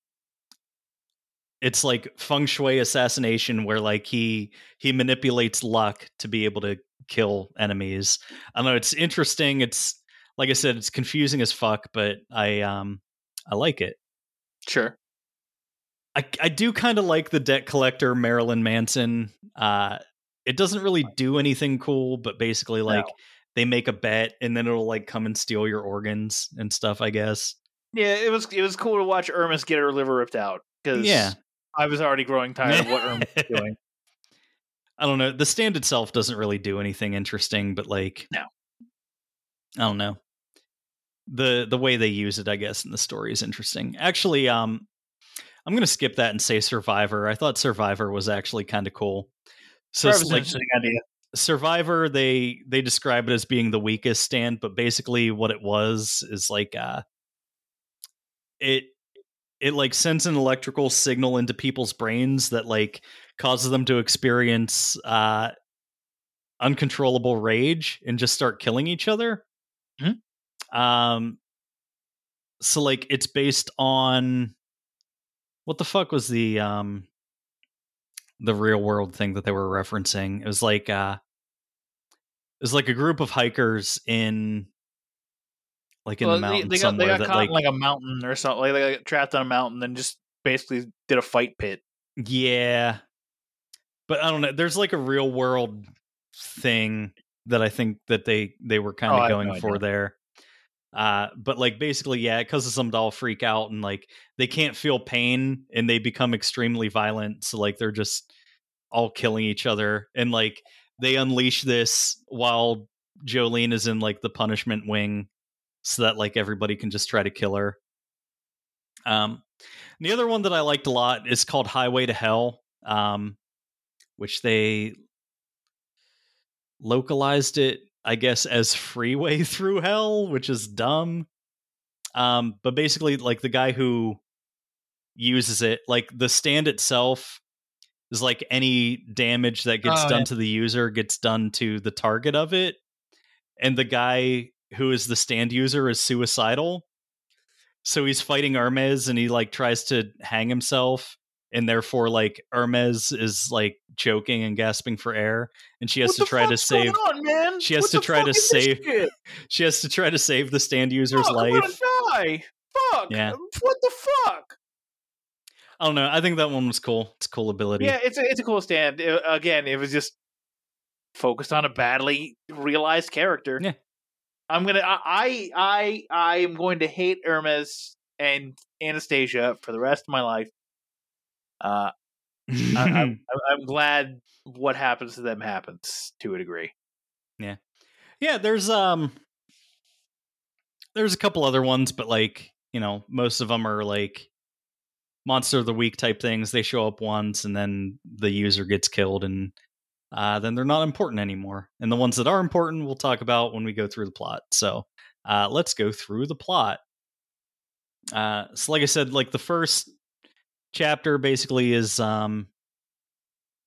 it's like feng shui assassination, where like he he manipulates luck to be able to kill enemies. I don't know. It's interesting. It's like I said, it's confusing as fuck, but I um I like it. Sure. I I do kind of like the debt collector Marilyn Manson. Uh, it doesn't really do anything cool, but basically like they make a bet and then it'll like come and steal your organs and stuff. I guess. Yeah, it was it was cool to watch Ermes get her liver ripped out because Yeah. I was already growing tired of what Ermes was (laughs) doing. I don't know. The stand itself doesn't really do anything interesting, but like No. I don't know. The the way they use it, I guess, in the story is interesting. Actually, um I'm gonna skip that and say Survivor. I thought Survivor was actually kind of cool. So like interesting idea. Survivor, they they describe it as being the weakest stand, but basically what it was is like uh it it like sends an electrical signal into people's brains that like causes them to experience uh uncontrollable rage and just start killing each other. Mhm. Um so like it's based on what the fuck was the um the real world thing that they were referencing. It was like uh it was like a group of hikers in like in Well, the they, mountains they got they somewhere got that caught like, like a mountain or something. Like they got trapped on a mountain, and just basically did a fight pit. yeah. But I don't know. There's like a real world thing that I think that they they were kind Oh, of have going no for idea. there. Uh, but like basically, yeah, it causes them to all freak out and like they can't feel pain and they become extremely violent. So like they're just all killing each other and like they unleash this while Jolyne is in like the punishment wing so that like everybody can just try to kill her. Um the other one that I liked a lot is called Highway to Hell, um, which they localized it, I guess, as Freeway (laughs) Through Hell, which is dumb. Um, but basically, like the guy who uses it, like the stand itself is like any damage that gets Oh, done yeah. to the user gets done to the target of it. And the guy who is the stand user is suicidal. So he's fighting Hermes and he like tries to hang himself. And therefore, like Hermes is like choking and gasping for air, and she has What to try to save. on, she has What to try to save? (laughs) She has to try to save the stand user's Fuck, I'm life. gonna die. Fuck. Yeah. What the fuck? I don't know. I think that one was cool. It's a cool ability. Yeah, it's a, it's a cool stand. It- again, it was just focused on a badly realized character. Yeah. I'm gonna. I I I, I am going to hate Hermes and Anasui for the rest of my life. Uh, (laughs) I, I'm glad what happens to them happens to a degree. Yeah, yeah, there's um there's a couple other ones, but like, you know, most of them are like monster of the week type things. They show up once and then the user gets killed and uh, then they're not important anymore. And the ones that are important we'll talk about when we go through the plot. So uh, let's go through the plot. Uh, so like I said, like the first chapter basically is um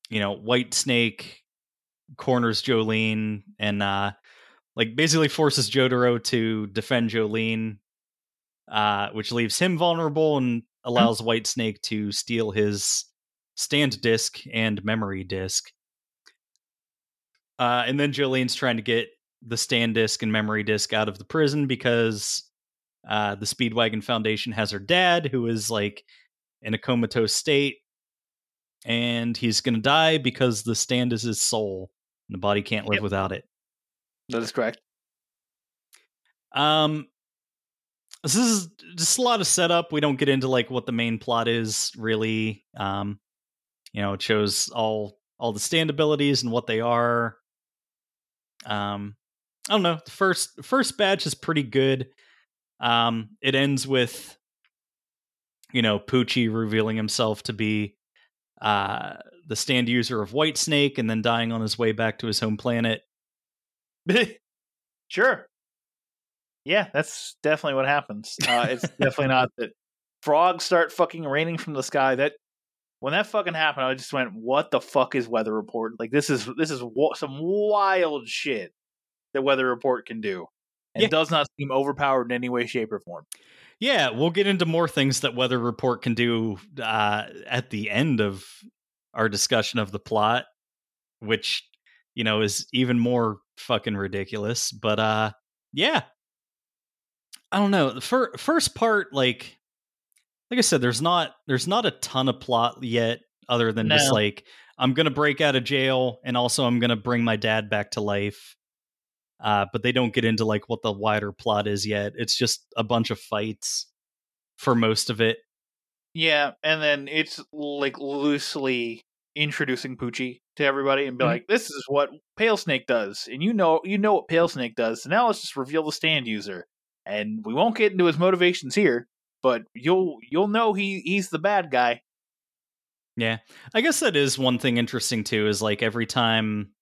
you know, White Snake corners Jolyne and uh like basically forces Jotaro to defend Jolyne, uh, which leaves him vulnerable and allows White Snake to steal his stand disc and memory disc. Uh, and then Jolene's trying to get the stand disc and memory disc out of the prison because uh, the Speedwagon Foundation has her dad, who is like in a comatose state, and he's going to die because the stand is his soul, and the body can't live Yep. without it. That is correct. Um, this is just a lot of setup. We don't get into like what the main plot is really. Um, you know, it shows all all the stand abilities and what they are. Um, I don't know. The first first batch is pretty good. Um, it ends with you know Pucci revealing himself to be uh the stand user of White Snake and then dying on his way back to his home planet. (laughs) sure. Yeah, that's definitely what happens. Uh, it's (laughs) definitely not that frogs start fucking raining from the sky. That when that fucking happened, I just went, "What the fuck is Weather Report? Like this is this is wa- some wild shit that Weather Report can do, and Yeah. does not seem overpowered in any way, shape, or form." Yeah, we'll get into more things that Weather Report can do uh, at the end of our discussion of the plot, which you know is even more fucking ridiculous. But uh, yeah, I don't know. The fir- first part, like, like I said, there's not there's not a ton of plot yet, other than just like I'm gonna break out of jail, and also I'm gonna bring my dad back to life. Uh, but they don't get into like what the wider plot is yet. It's just a bunch of fights for most of it. Yeah, and then it's like loosely introducing Pucci to everybody and be Mhm. like, "This is what Pale Snake does," and you know, you know what Pale Snake does. So now let's just reveal the stand user, and we won't get into his motivations here, but you'll you'll know he he's the bad guy. Yeah. I guess that is one thing interesting too, is like every time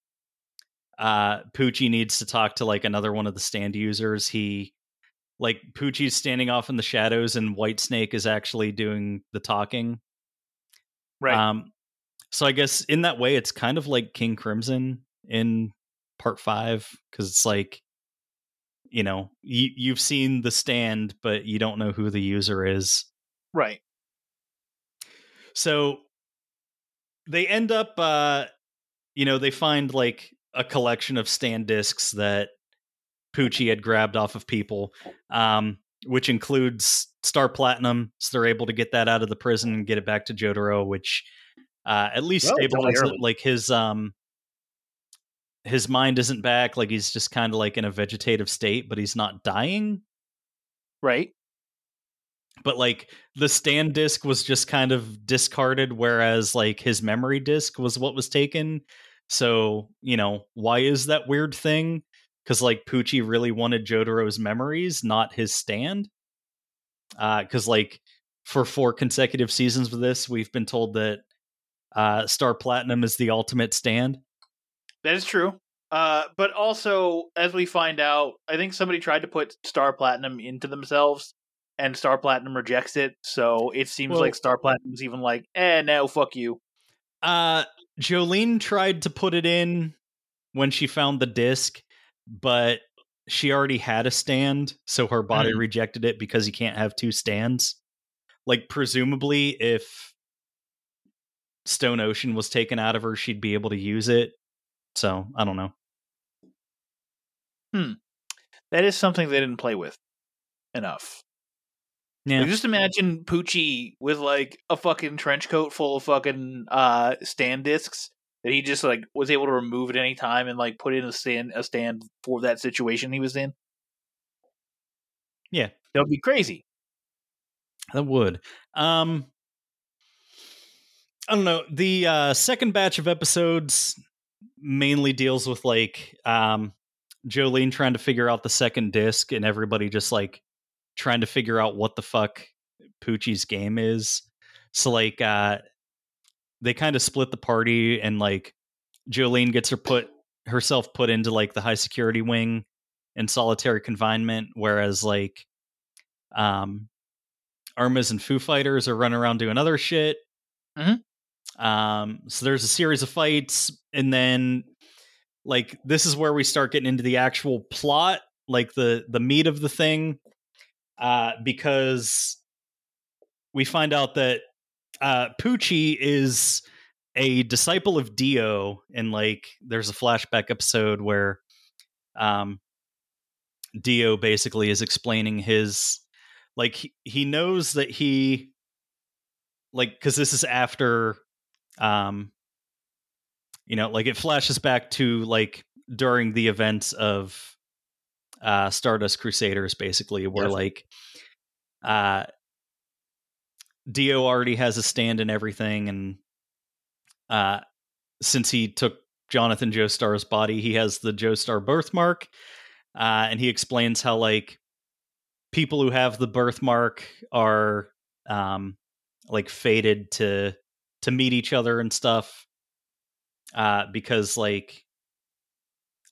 uh Pucci needs to talk to like another one of the stand users, he like Pucci's standing off in the shadows and White Snake is actually doing the talking. Right. Um so I guess in that way it's kind of like King Crimson in part five, because it's like you know, you you've seen the stand, but you don't know who the user is. right. So they end up uh you know, they find like a collection of stand discs that Pucci had grabbed off of people. Um which includes Star Platinum, so they're able to get that out of the prison and get it back to Jotaro, which uh at least Relatively stabilizes it. Like his um his mind isn't back, like he's just kind of like in a vegetative state, but he's not dying. Right. but like the stand disc was just kind of discarded whereas like his memory disc was what was taken so you know why is that weird thing because like Pucci really wanted Jotaro's memories, not his stand. Because like for four consecutive seasons of this, we've been told that uh, Star Platinum is the ultimate stand. That is true. Uh, but also, as we find out, I think somebody tried to put Star Platinum into themselves, and Star Platinum rejects it. So it seems Well- like Star Platinum's even like, eh, no, fuck you. Uh, Jolyne tried to put it in when she found the disc, but she already had a stand, so her body Mm. rejected it because you can't have two stands. Like, presumably, if Stone Ocean was taken out of her, she'd be able to use it. So, I don't know. Hmm. That is something they didn't play with enough. Yeah. Like, just imagine Pucci with like a fucking trench coat full of fucking uh stand discs that he just like was able to remove at any time and like put in a stand a stand for that situation he was in. Yeah. That would be crazy. That would. Um I don't know. The uh second batch of episodes mainly deals with like um Jolyne trying to figure out the second disc and everybody just like trying to figure out what the fuck Pucci's game is. So like uh they kind of split the party and like Jolyne gets her put herself put into like the high security wing in solitary confinement whereas like um Ermes and Foo Fighters are running around doing other shit. Mhm. Um, so there's a series of fights, and then like this is where we start getting into the actual plot, like the the meat of the thing, uh, because we find out that uh, Pucci is a disciple of Dio, and like there's a flashback episode where um, Dio basically is explaining his like he, he knows that he like because this is after um you know like it flashes back to like during the events of uh stardust crusaders basically where Yes. like uh dio already has a stand and everything and uh since he took jonathan joestar's body he has the joestar birthmark uh and he explains how like people who have the birthmark are um like fated to to meet each other and stuff uh because like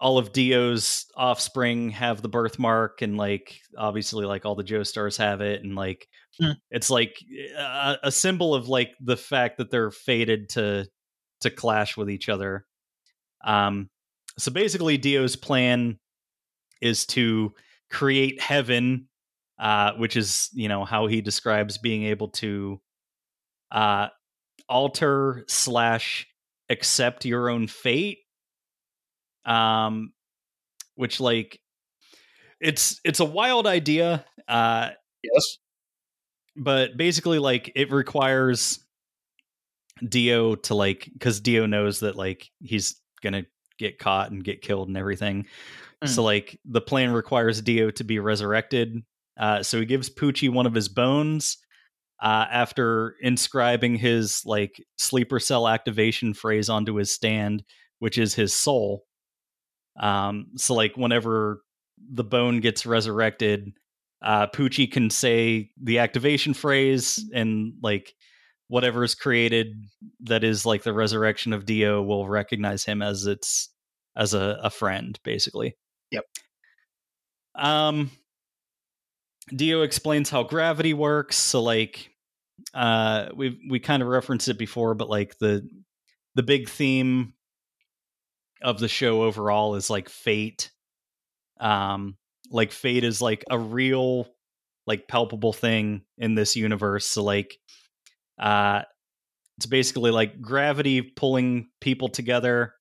all of Dio's offspring have the birthmark and like obviously like all the Joestars have it and like Hmm. it's like a, a symbol of like the fact that they're fated to to clash with each other um so basically Dio's plan is to create heaven uh, which is you know how he describes being able to uh, alter slash accept your own fate um which like it's it's a wild idea uh Yes. but basically like it requires dio to like because dio knows that like he's gonna get caught and get killed and everything so like the plan requires dio to be resurrected uh so he gives pucci one of his bones uh after inscribing his like sleeper cell activation phrase onto his stand which is his soul um so like whenever the bone gets resurrected uh pucci can say the activation phrase and like whatever is created that is like the resurrection of dio will recognize him as its as a, a friend basically Yep. um dio explains how gravity works so like uh we we kind of referenced it before but like the the big theme of the show overall is like fate um like fate is like a real like palpable thing in this universe so like uh it's basically like gravity pulling people together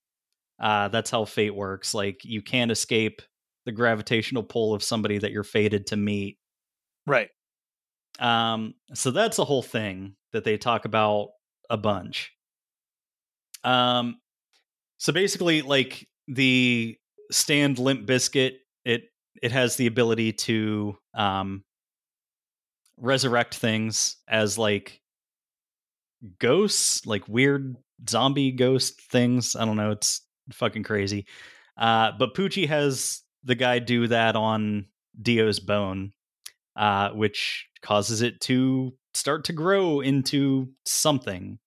uh that's how fate works like you can't escape the gravitational pull of somebody that you're fated to meet Right. um, so that's a whole thing that they talk about a bunch. Um, so basically, like the stand Limp Bizkit, it it has the ability to um resurrect things as like ghosts, like weird zombie ghost things. I don't know, it's fucking crazy. Uh, but Pucci has the guy do that on Dio's bone, uh, which causes it to start to grow into something.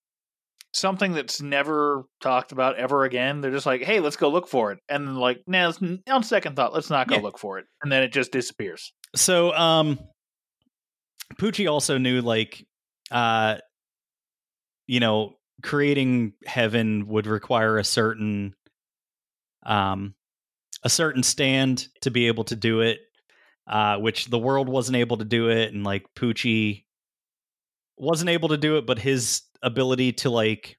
Something that's never talked about ever again. They're just like, "Hey, let's go look for it," and then like, "Nah, on second thought, let's not go Yeah. look for it," and then it just disappears. So, um, Pucci also knew like, uh, you know, creating heaven would require a certain, um, a certain stand to be able to do it, uh, which the world wasn't able to do it, and like Pucci wasn't able to do it, but his ability to like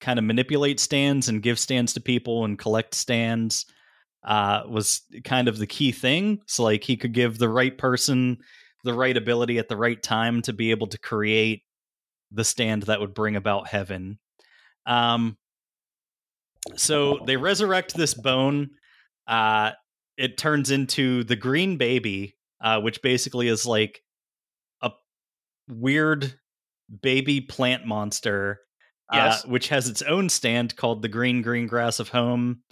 kind of manipulate stands and give stands to people and collect stands uh, was kind of the key thing. So like he could give the right person the right ability at the right time to be able to create the stand that would bring about heaven. Um, so they resurrect this bone. Uh, it turns into the green baby, uh, which basically is like a weird baby plant monster. Yes. Uh, which has its own stand called the Green Green Grass of Home,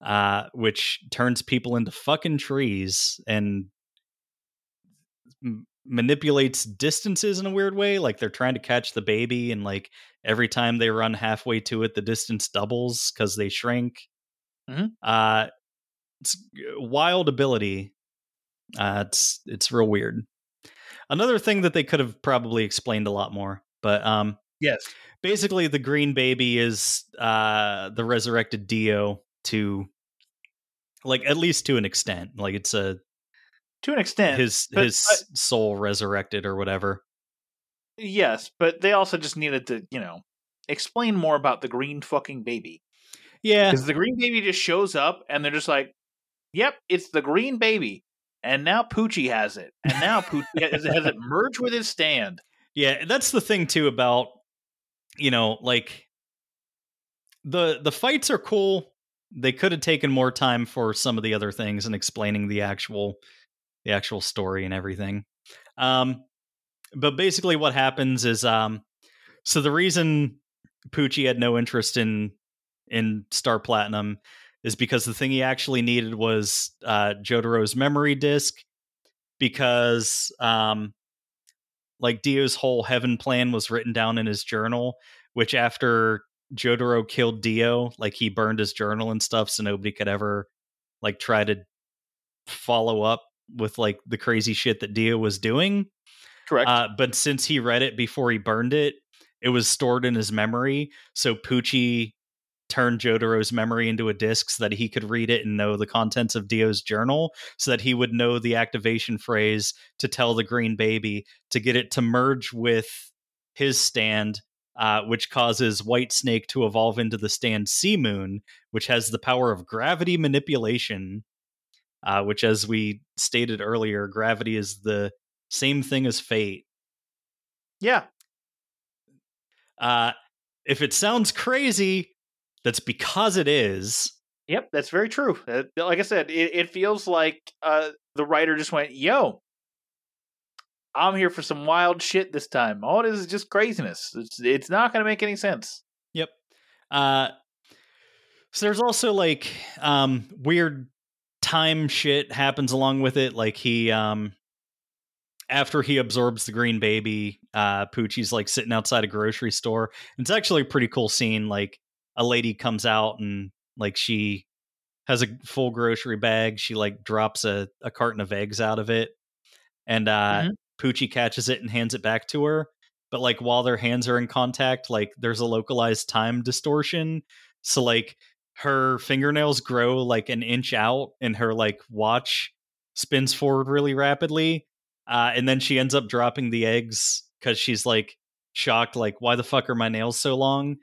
uh, which turns people into fucking trees and m- manipulates distances in a weird way. Like they're trying to catch the baby, and like every time they run halfway to it, the distance doubles because they shrink. Mhm. Uh, it's wild ability. Uh, it's it's real weird. Another thing that they could have probably explained a lot more, but um, Yes. basically the green baby is uh the resurrected dio to like at least to an extent like it's a To an extent. his but- his soul resurrected or whatever yes, but they also just needed to, you know, explain more about the green fucking baby. yeah Because the green baby just shows up and they're just like, yep, it's the green baby. And now Pucci has it. And now Pucci has, has it merged with his stand. yeah that's the thing too about you know like the the fights are cool they could have taken more time for some of the other things and explaining the actual the actual story and everything um but basically what happens is um so the reason Pucci had no interest in in Star Platinum is because the thing he actually needed was uh Jotaro's memory disk because um like Dio's whole heaven plan was written down in his journal, which after Jotaro killed Dio, like he burned his journal and stuff so nobody could ever like try to follow up with like the crazy shit that Dio was doing. Correct. Uh, but since he read it before he burned it, it was stored in his memory. So Pucci turned Jotaro's memory into a disc so that he could read it and know the contents of Dio's journal, so that he would know the activation phrase to tell the green baby to get it to merge with his stand, uh, which causes White Snake to evolve into the stand C-Moon, which has the power of gravity manipulation. Uh, which, as we stated earlier, gravity is the same thing as fate. yeah. Uh, if it sounds crazy, that's because it is. Yep, that's very true. Uh, like I said, it, it feels like uh, the writer just went, yo, I'm here for some wild shit this time. All it is is just craziness. It's, it's not going to make any sense. Yep. Uh, so there's also like um, weird time shit happens along with it. Like he, um, after he absorbs the green baby, uh, Pucci's like sitting outside a grocery store. It's actually a pretty cool scene. Like a lady comes out and like she has a full grocery bag. She like drops a, a carton of eggs out of it, and uh, Mhm. Pucci catches it and hands it back to her. But like while their hands are in contact, like there's a localized time distortion. So like her fingernails grow like an inch out, and her like watch spins forward really rapidly. Uh, and then she ends up dropping the eggs because she's like shocked, like, why the fuck are my nails so long?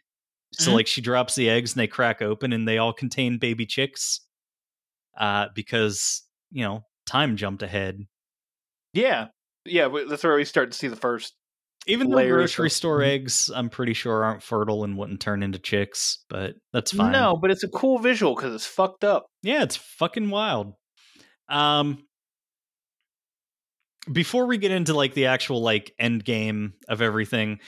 So Mhm. like she drops the eggs and they crack open and they all contain baby chicks. Uh, because you know time jumped ahead. Yeah. Yeah, that's where we start to see the first. Even the grocery of- store eggs, I'm pretty sure aren't fertile and wouldn't turn into chicks, but that's fine. No, but it's a cool visual because it's fucked up. Yeah, it's fucking wild. Um before we get into like the actual like end game of everything,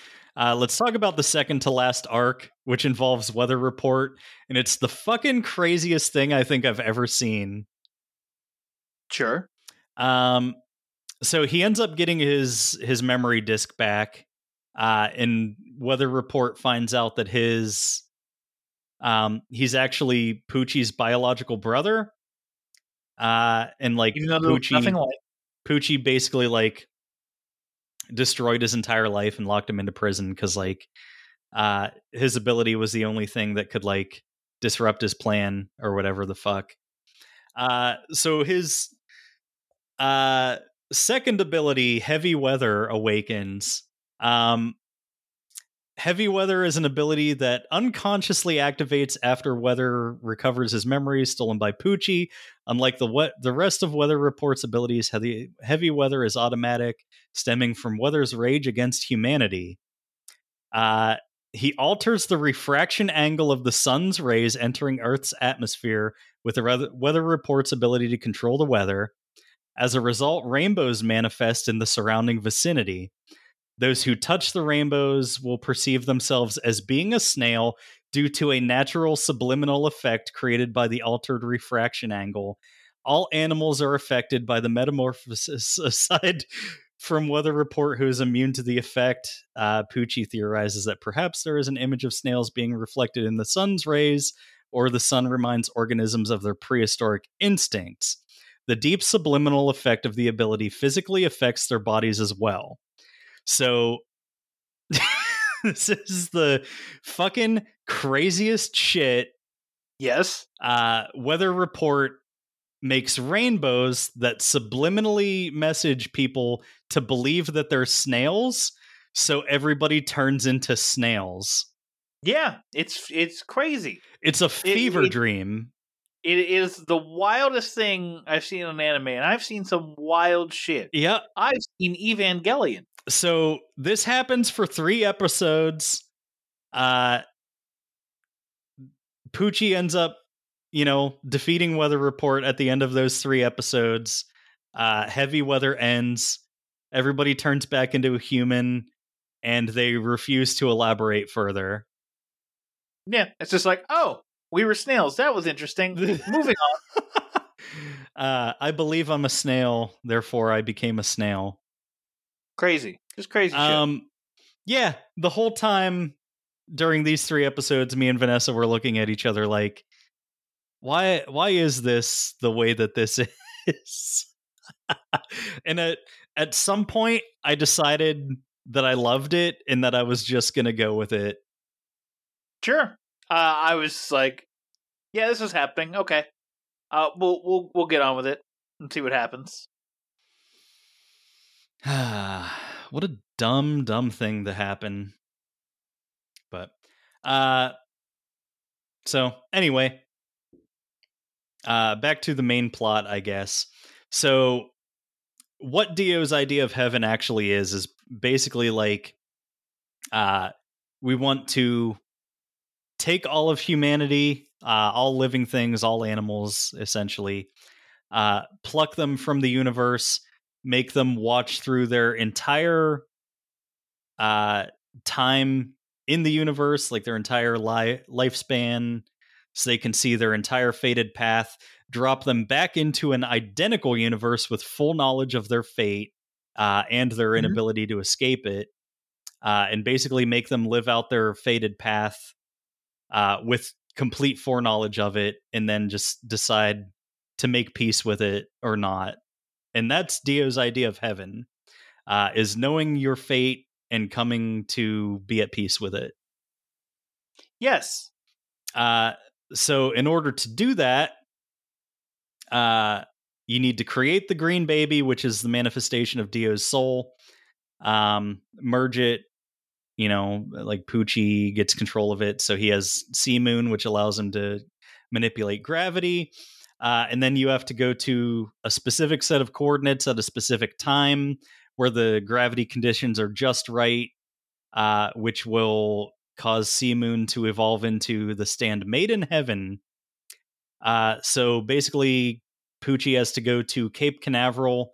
uh let's talk about the second to last arc, which involves weather report, and it's the fucking craziest thing I think I've ever seen. Sure. Um, so he ends up getting his his memory disk back, uh, and Weather Report finds out that his um he's actually Pucci's biological brother. Uh, and like Even though there was Pucci, nothing like Pucci basically like destroyed his entire life and locked him into prison because like uh his ability was the only thing that could like disrupt his plan or whatever the fuck. Uh so his uh second ability, heavy weather awakens. Um Heavy Weather is an ability that unconsciously activates after Weather recovers his memories stolen by Pucci. Unlike the we- the rest of Weather Report's abilities, heavy, heavy Weather is automatic, stemming from Weather's rage against humanity. Uh, he alters the refraction angle of the sun's rays entering Earth's atmosphere with the Weather Report's ability to control the weather. As a result, rainbows manifest in the surrounding vicinity. Those who touch the rainbows will perceive themselves as being a snail due to a natural subliminal effect created by the altered refraction angle. All animals are affected by the metamorphosis (laughs) aside from Weather Report, who is immune to the effect. Uh, Pucci theorizes that perhaps there is an image of snails being reflected in the sun's rays, or the sun reminds organisms of their prehistoric instincts. The deep subliminal effect of the ability physically affects their bodies as well. So (laughs) this is the fucking craziest shit. yes. Uh, Weather Report makes rainbows that subliminally message people to believe that they're snails, so everybody turns into snails. Yeah, it's it's crazy. It's a fever it- dream. It is the wildest thing I've seen on anime, and I've seen some wild shit. Yeah. I've seen Evangelion. So this happens for three episodes. Uh Pucci ends up, you know, defeating Weather Report at the end of those three episodes. Uh heavy weather ends. Everybody turns back into a human and they refuse to elaborate further. Yeah, it's just like, oh, we were snails. That was interesting. Moving on. (laughs) uh I believe I'm a snail, therefore I became a snail. Crazy, just crazy shit. Um, yeah, the whole time during these three episodes, me and Vanessa were looking at each other like, why? Why is this the way that this (laughs) is? (laughs) and at at some point, I decided that I loved it and that I was just gonna go with it. Sure. Uh, I was like, yeah, this is happening. Okay. Uh, we'll we'll we'll get on with it and see what happens. (sighs) what a dumb, dumb thing to happen. But uh so anyway. Uh back to the main plot, I guess. So what Dio's idea of heaven actually is is basically like uh we want to take all of humanity, uh all living things, all animals essentially, uh pluck them from the universe make them watch through their entire uh time in the universe like their entire li- lifespan so they can see their entire fated path drop them back into an identical universe with full knowledge of their fate uh, and their Mhm. inability to escape it uh, and basically make them live out their fated path uh, with complete foreknowledge of it and then just decide to make peace with it or not and that's Dio's idea of heaven, uh, is knowing your fate and coming to be at peace with it. Yes. Uh, so, in order to do that, uh, you need to create the green baby, which is the manifestation of Dio's soul. Um, merge it, you know, like Pucci gets control of it, so he has C-Moon, which allows him to manipulate gravity. Uh, and then you have to go to a specific set of coordinates at a specific time where the gravity conditions are just right, uh, which will cause C-Moon to evolve into the stand made in heaven. Uh, so basically, Pucci has to go to Cape Canaveral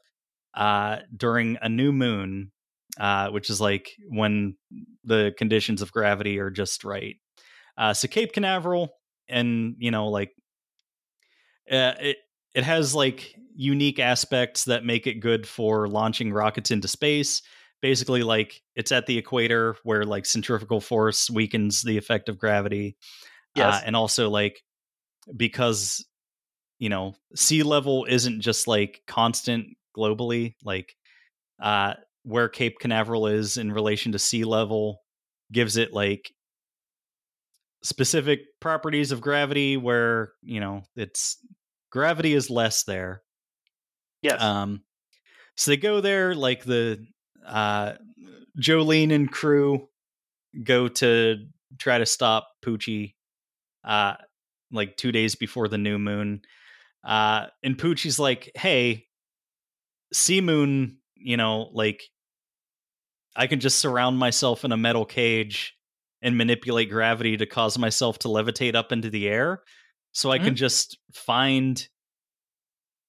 uh, during a new moon, uh, which is like when the conditions of gravity are just right. So Cape Canaveral, and you know, like uh, it it has like unique aspects that make it good for launching rockets into space. Basically, like it's at the equator where like centrifugal force weakens the effect of gravity. Yes. Uh, and also like because you know sea level isn't just like constant globally like uh where cape canaveral is in relation to sea level gives it like specific properties of gravity where you know it's gravity is less there yes. um so they go there like the uh jolyne and crew go to try to stop pucci uh like two days before the new moon uh and pucci's like hey c-moon you know like i can just surround myself in a metal cage and manipulate gravity to cause myself to levitate up into the air so i can just find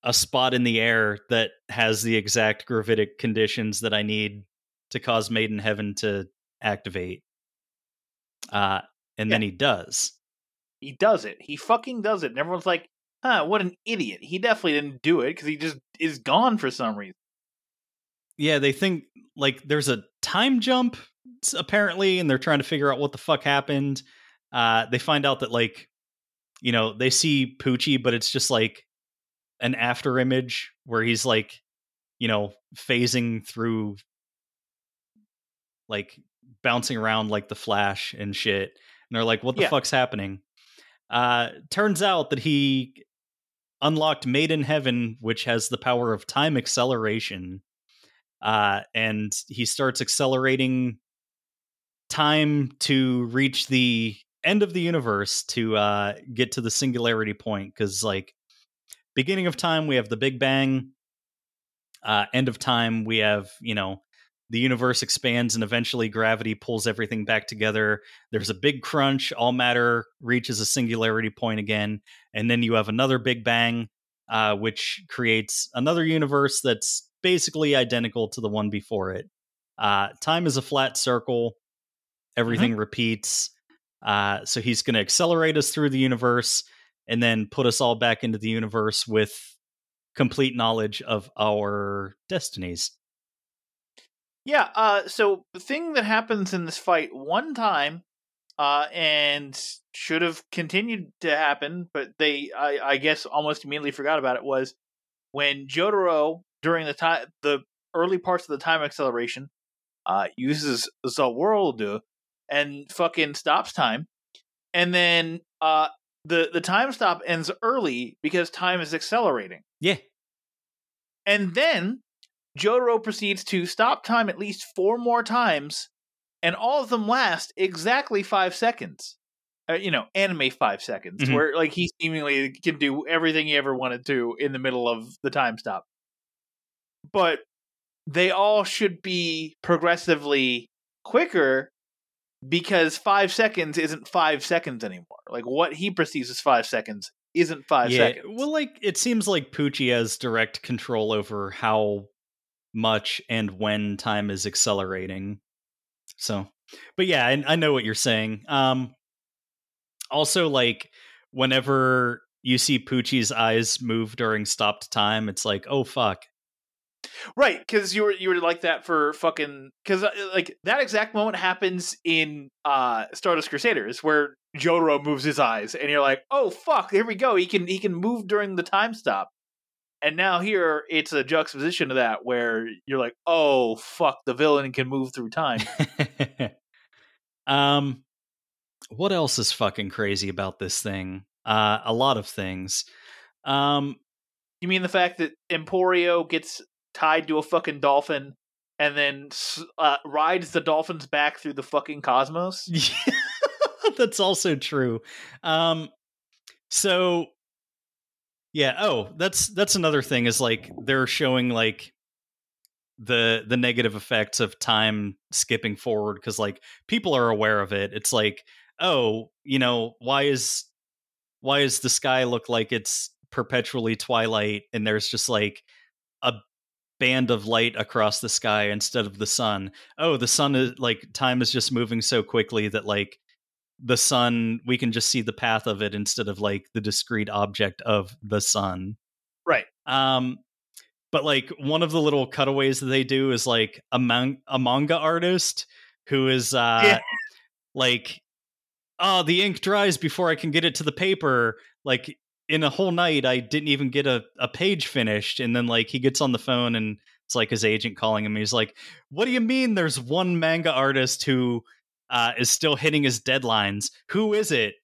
a spot in the air that has the exact gravitic conditions that i need to cause made in heaven to activate uh and then he does he does it. He fucking does it. And everyone's like, huh, what an idiot. He definitely didn't do it because he just is gone for some reason. yeah they think like there's a time jump apparently and they're trying to figure out what the fuck happened uh they find out that like you know they see pucci but it's just like an after image where he's like you know phasing through like bouncing around like the flash and shit and they're like what the Yeah. fuck's happening uh turns out that he unlocked made in heaven which has the power of time acceleration uh and he starts accelerating time to reach the end of the universe to uh get to the singularity point cuz like beginning of time we have the big bang uh end of time we have you know the universe expands and eventually gravity pulls everything back together. There's a big crunch all matter reaches a singularity point again and then you have another big bang uh, which creates another universe that's basically identical to the one before it. Uh, time is a flat circle. Everything repeats uh, so he's going to accelerate us through the universe and then put us all back into the universe with complete knowledge of our destinies. Yeah, uh, so the thing that happens in this fight one time, uh, and should have continued to happen, but they, I, I guess, almost immediately forgot about it was when Jotaro during the time, the early parts of the time acceleration, uh, uses the world and fucking stops time, and then uh, the the time stop ends early because time is accelerating. yeah And then Jotaro proceeds to stop time at least four more times, and all of them last exactly five seconds. Uh, you know, anime five seconds, Mhm. where like he seemingly can do everything he ever wanted to in the middle of the time stop. But they all should be progressively quicker because five seconds isn't five seconds anymore. Like what he perceives as five seconds isn't five yeah seconds. well like it seems like pucci has direct control over how much and when time is accelerating so but yeah I, I know what you're saying um also like whenever you see pucci's eyes move during stopped time it's like oh fuck Right, because you were you were like that for fucking because like that exact moment happens in uh Stardust Crusaders where Jotaro moves his eyes and you're like, oh fuck, here we go. He can he can move during the time stop, and now here it's a juxtaposition of that where you're like, oh fuck, the villain can move through time. (laughs) um what else is fucking crazy about this thing uh a lot of things um you mean the fact that Emporio gets tied to a fucking dolphin and then uh, rides the dolphin's back through the fucking cosmos? (laughs) That's also true. Um, so yeah. Oh, that's that's another thing is like they're showing like the the negative effects of time skipping forward because like people are aware of it. It's like oh, you know, why is why is the sky look like it's perpetually twilight and there's just like band of light across the sky instead of the sun oh the sun is like time is just moving so quickly that like the sun we can just see the path of it instead of like the discrete object of the sun Right. Um, but like one of the little cutaways that they do is like a, man- a manga artist who is uh Yeah. like oh the ink dries before i can get it to the paper like in a whole night i didn't even get a, a page finished and then like he gets on the phone and it's like his agent calling him he's like what do you mean there's one manga artist who uh, is still hitting his deadlines who is it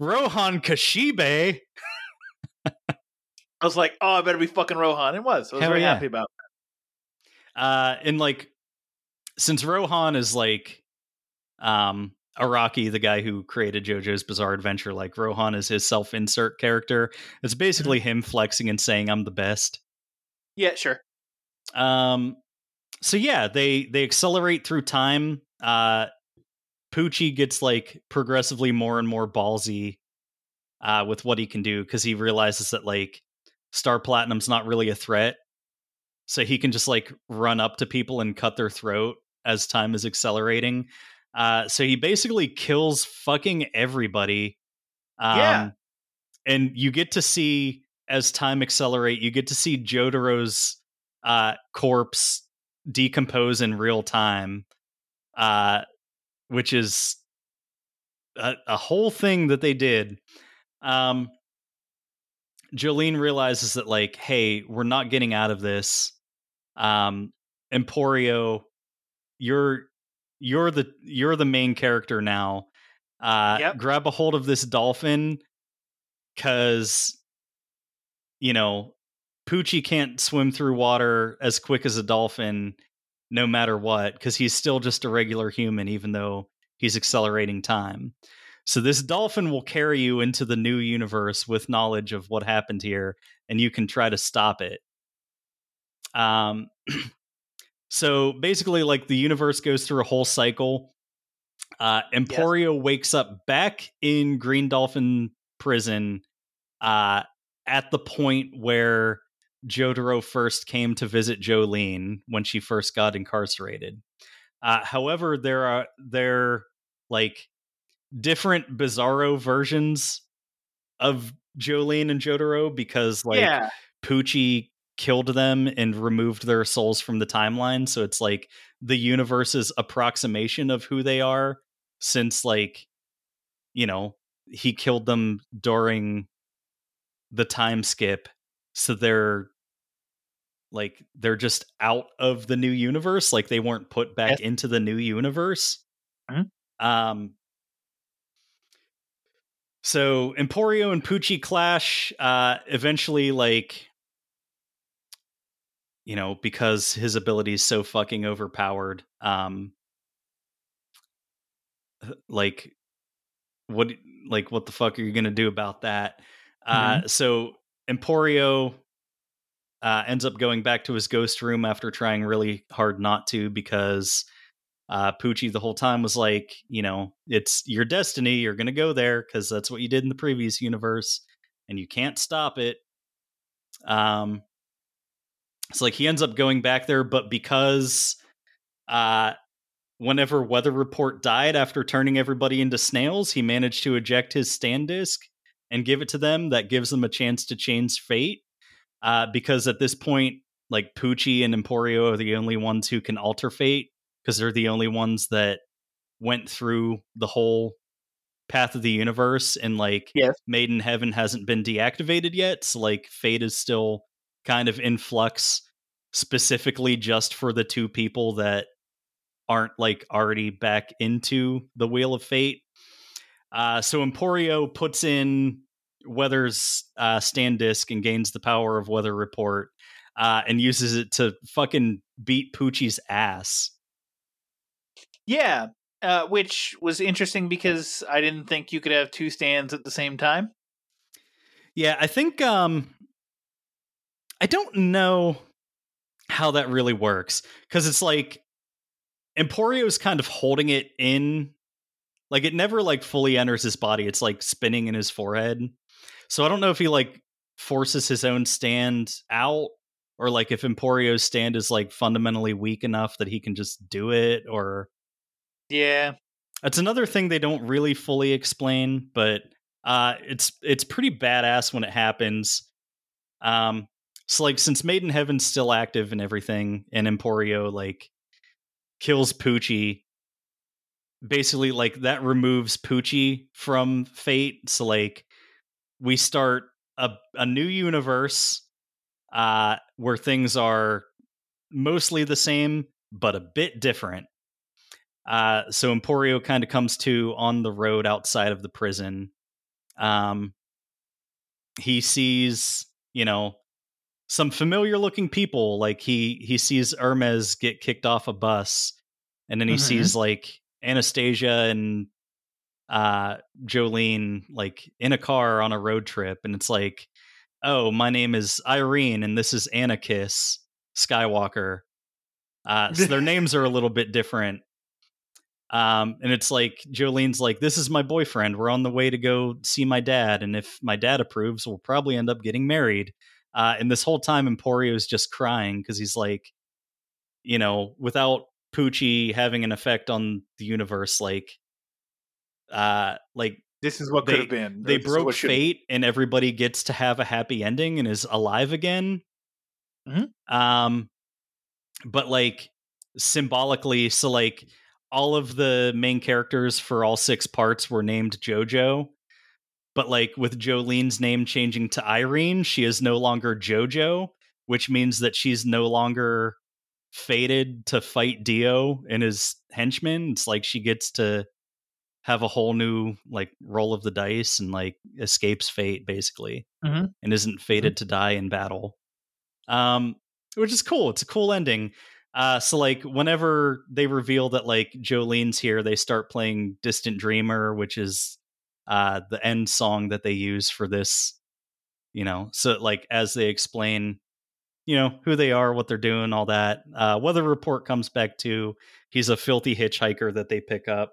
rohan kishibe I was like, oh, I better be fucking Rohan. It was. I was Hell very yeah. happy about. That. Uh and like since rohan is like um araki the guy who created jojo's bizarre adventure like rohan is his self-insert character. It's basically him flexing and saying i'm the best. Yeah, sure. um so yeah they they accelerate through time. Uh pucci gets like progressively more and more ballsy uh with what he can do because he realizes that like star platinum's not really a threat. So he can just like run up to people and cut their throat as time is accelerating uh so he basically kills fucking everybody um Yeah. and you get to see as time accelerate you get to see jotaro's uh corpse decompose in real time uh which is a, a whole thing that they did um jolyne realizes that like hey we're not getting out of this um emporio you're you're the you're the main character now uh Yep. grab a hold of this dolphin cuz you know pucci can't swim through water as quick as a dolphin no matter what because he's still just a regular human even though he's accelerating time so this dolphin will carry you into the new universe with knowledge of what happened here and you can try to stop it um (clears throat) so basically like the universe goes through a whole cycle uh emporio wakes up back in green dolphin prison uh at the point where jotaro first came to visit jolyne when she first got incarcerated uh however there are there like different bizarro versions of jolyne and jotaro because like yeah. Pucci killed them and removed their souls from the timeline. So it's like the universe's approximation of who they are, since like, you know, he killed them during the time skip. So they're like they're just out of the new universe. Like they weren't put back Yes. into the new universe. Mhm. Um so Emporio and Pucci clash. Uh, eventually, like you know, because his ability is so fucking overpowered. Um, like what? Like what the fuck are you gonna do about that? Uh, so Emporio uh, ends up going back to his ghost room after trying really hard not to because uh, Pucci the whole time was like, you know, it's your destiny. You're to go there because that's what you did in the previous universe and you can't stop it. Um, it's like he ends up going back there, but because uh, whenever Weather Report died after turning everybody into snails, he managed to eject his stand disc and give it to them. That gives them a chance to change fate. Uh, because at this point, like Pucci and Emporio are the only ones who can alter fate because they're the only ones that went through the whole path of the universe and like Yes. Made in Heaven hasn't been deactivated yet. So like fate is still kind of in flux specifically just for the two people that aren't like already back into the Wheel of Fate. Uh, so Emporio puts in Weather's uh, stand disc and gains the power of Weather Report uh, and uses it to fucking beat Pucci's ass. Yeah. Uh, which was interesting because I didn't think you could have two stands at the same time. Yeah, I think um I don't know how that really works cuz it's like Emporio's kind of holding it in like it never like fully enters his body. It's like spinning in his forehead. So I don't know if he like forces his own stand out or like if Emporio's stand is like fundamentally weak enough that he can just do it or Yeah. That's another thing they don't really fully explain, but uh, it's it's pretty badass when it happens. Um, So like since Made in Heaven's still active and everything, and Emporio like kills Pucci, basically like that removes Pucci from Fate. So like we start a a new universe uh where things are mostly the same but a bit different. Uh so Emporio kind of comes to on the road outside of the prison. Um he sees, you know, some familiar looking people like he he sees Hermes get kicked off a bus and then he Mhm. sees like Anastasia and uh Jolyne like in a car on a road trip and it's like oh my name is Irene and this is Anarchis Skywalker. Uh so their (laughs) names are a little bit different. Um and it's like Jolyne's like this is my boyfriend. We're on the way to go see my dad and if my dad approves we'll probably end up getting married uh and this whole time Emporio's just crying cuz he's like you know without Pucci having an effect on the universe like uh like This is what They- could have been. they broke fate and everybody gets to have a happy ending and is alive again Mhm. um but like symbolically so like all of the main characters for all six parts were named jojo but like with jolyne's name changing to irene she is no longer jojo which means that she's no longer fated to fight dio and his henchmen. It's like she gets to have a whole new like roll of the dice and like escapes fate basically Mhm. and isn't fated to die in battle. Um which is cool. It's a cool ending. Uh so like whenever they reveal that like jolyne's here they start playing distant dreamer which is uh the end song that they use for this you know so like as they explain you know who they are what they're doing all that uh weather report comes back to he's a filthy hitchhiker that they pick up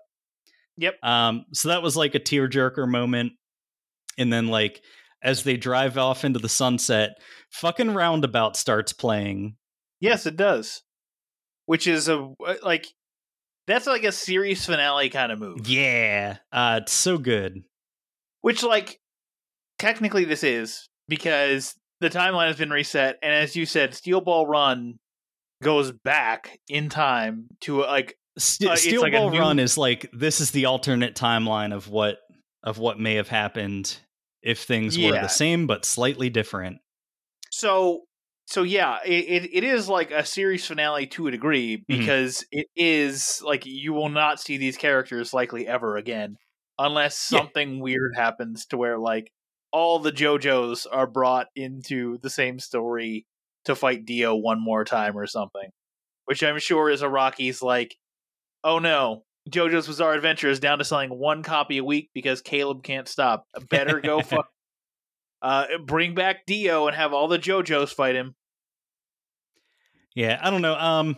Yep. um, so that was like a tearjerker moment. And then like as they drive off into the sunset, fucking roundabout starts playing. Yes, it does. Which is a like that's like a series finale kind of move. Yeah. Uh it's so good. Which like technically this is because the timeline has been reset and as you said Steel Ball Run goes back in time to like St- Uh, Steel like Ball new- Run is like this is the alternate timeline of what of what may have happened if things were the same but slightly different. so so yeah it, it, it is like a series finale to a degree Mm-hmm. because it is like you will not see these characters likely ever again unless Yeah. something weird happens to where like all the jojos are brought into the same story to fight dio one more time or something which i'm sure is a Araki's like oh no jojo's bizarre adventure is down to selling one copy a week because caleb can't stop better go (laughs) fuck uh, bring back dio and have all the jojos fight him Yeah, I don't know. Um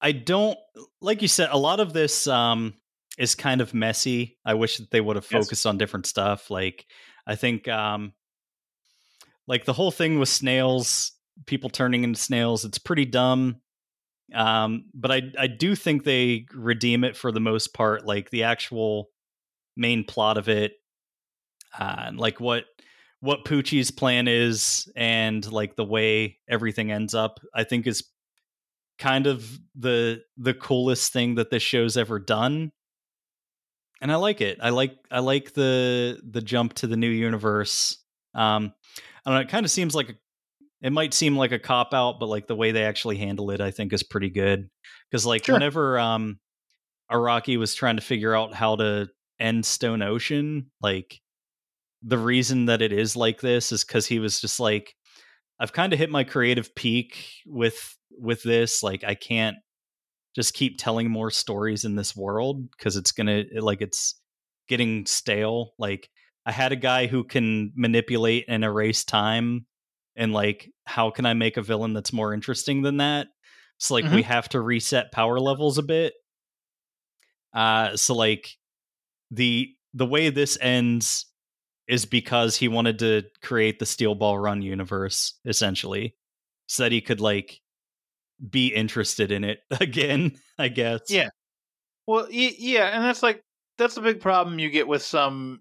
I don't like you said a lot of this um is kind of messy. I wish that they would have Yes. focused on different stuff. Like I think um like the whole thing with snails, people turning into snails, it's pretty dumb. Um but I I do think they redeem it for the most part like the actual main plot of it uh, and like what what Pucci's plan is and like the way everything ends up, I think is kind of the the coolest thing that this show's ever done. And I like it. I like I like the the jump to the new universe. Um I don't know, it kind of seems like a, it might seem like a cop out, but like the way they actually handle it, I think is pretty good. Because like Sure. whenever um Araki was trying to figure out how to end Stone Ocean, like the reason that it is like this is because he was just like i've kind of hit my creative peak with with this like i can't just keep telling more stories in this world because it's gonna like it's getting stale. Like i had a guy who can manipulate and erase time and like how can i make a villain that's more interesting than that? So like we have to reset power levels a bit. Uh so like the the way this ends is because he wanted to create the Steel Ball Run universe, essentially, so that he could like be interested in it (laughs) again. I guess. Yeah. Well, y- yeah, and that's like that's a big problem you get with some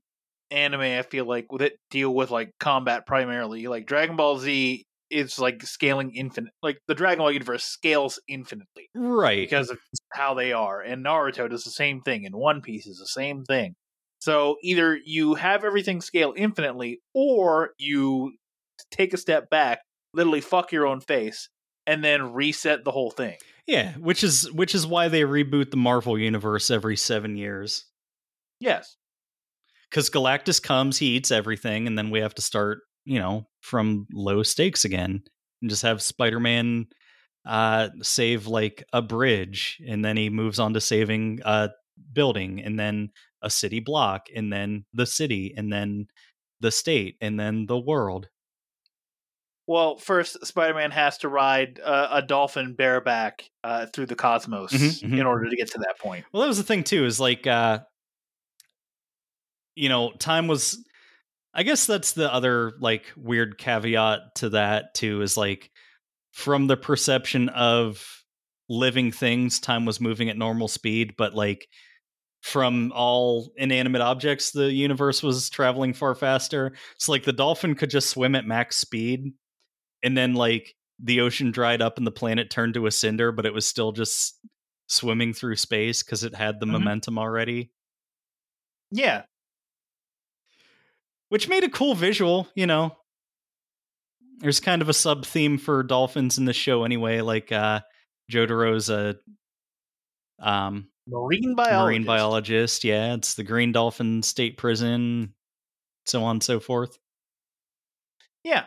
anime I feel like with it deal with like combat primarily. Like Dragon Ball Z is like scaling infinite. Like the Dragon Ball universe scales infinitely Right. because of how they are. And Naruto does the same thing, and One Piece is the same thing. So either you have everything scale infinitely, or you take a step back, literally fuck your own face, and then reset the whole thing. yeah, which is which is why they reboot the Marvel universe every 7 years. Yes. Cuz Galactus comes, he eats everything and then we have to start, you know, from low stakes again and just have Spider-Man uh save like a bridge and then he moves on to saving a building and then a city block and then the city and then the state and then the world. Well, first, Spider Man has to ride uh, a dolphin bareback uh, through the cosmos Mhm, mhm. in order to get to that point. Well, that was the thing too. Is like, uh, you know, time was. I guess that's the other like weird caveat to that too. Is like from the perception of living things, time was moving at normal speed, but like from all inanimate objects, the universe was traveling far faster. So like the dolphin could just swim at max speed, and then like the ocean dried up and the planet turned to a cinder, but it was still just swimming through space because it had the Mhm. momentum already, Yeah. which made a cool visual. You know, there's kind of a sub theme for dolphins in the show anyway. Like uh, Jotaro's a um, Marine biologist. marine biologist. Yeah, it's the Green Dolphin State Prison, so on and so forth. Yeah.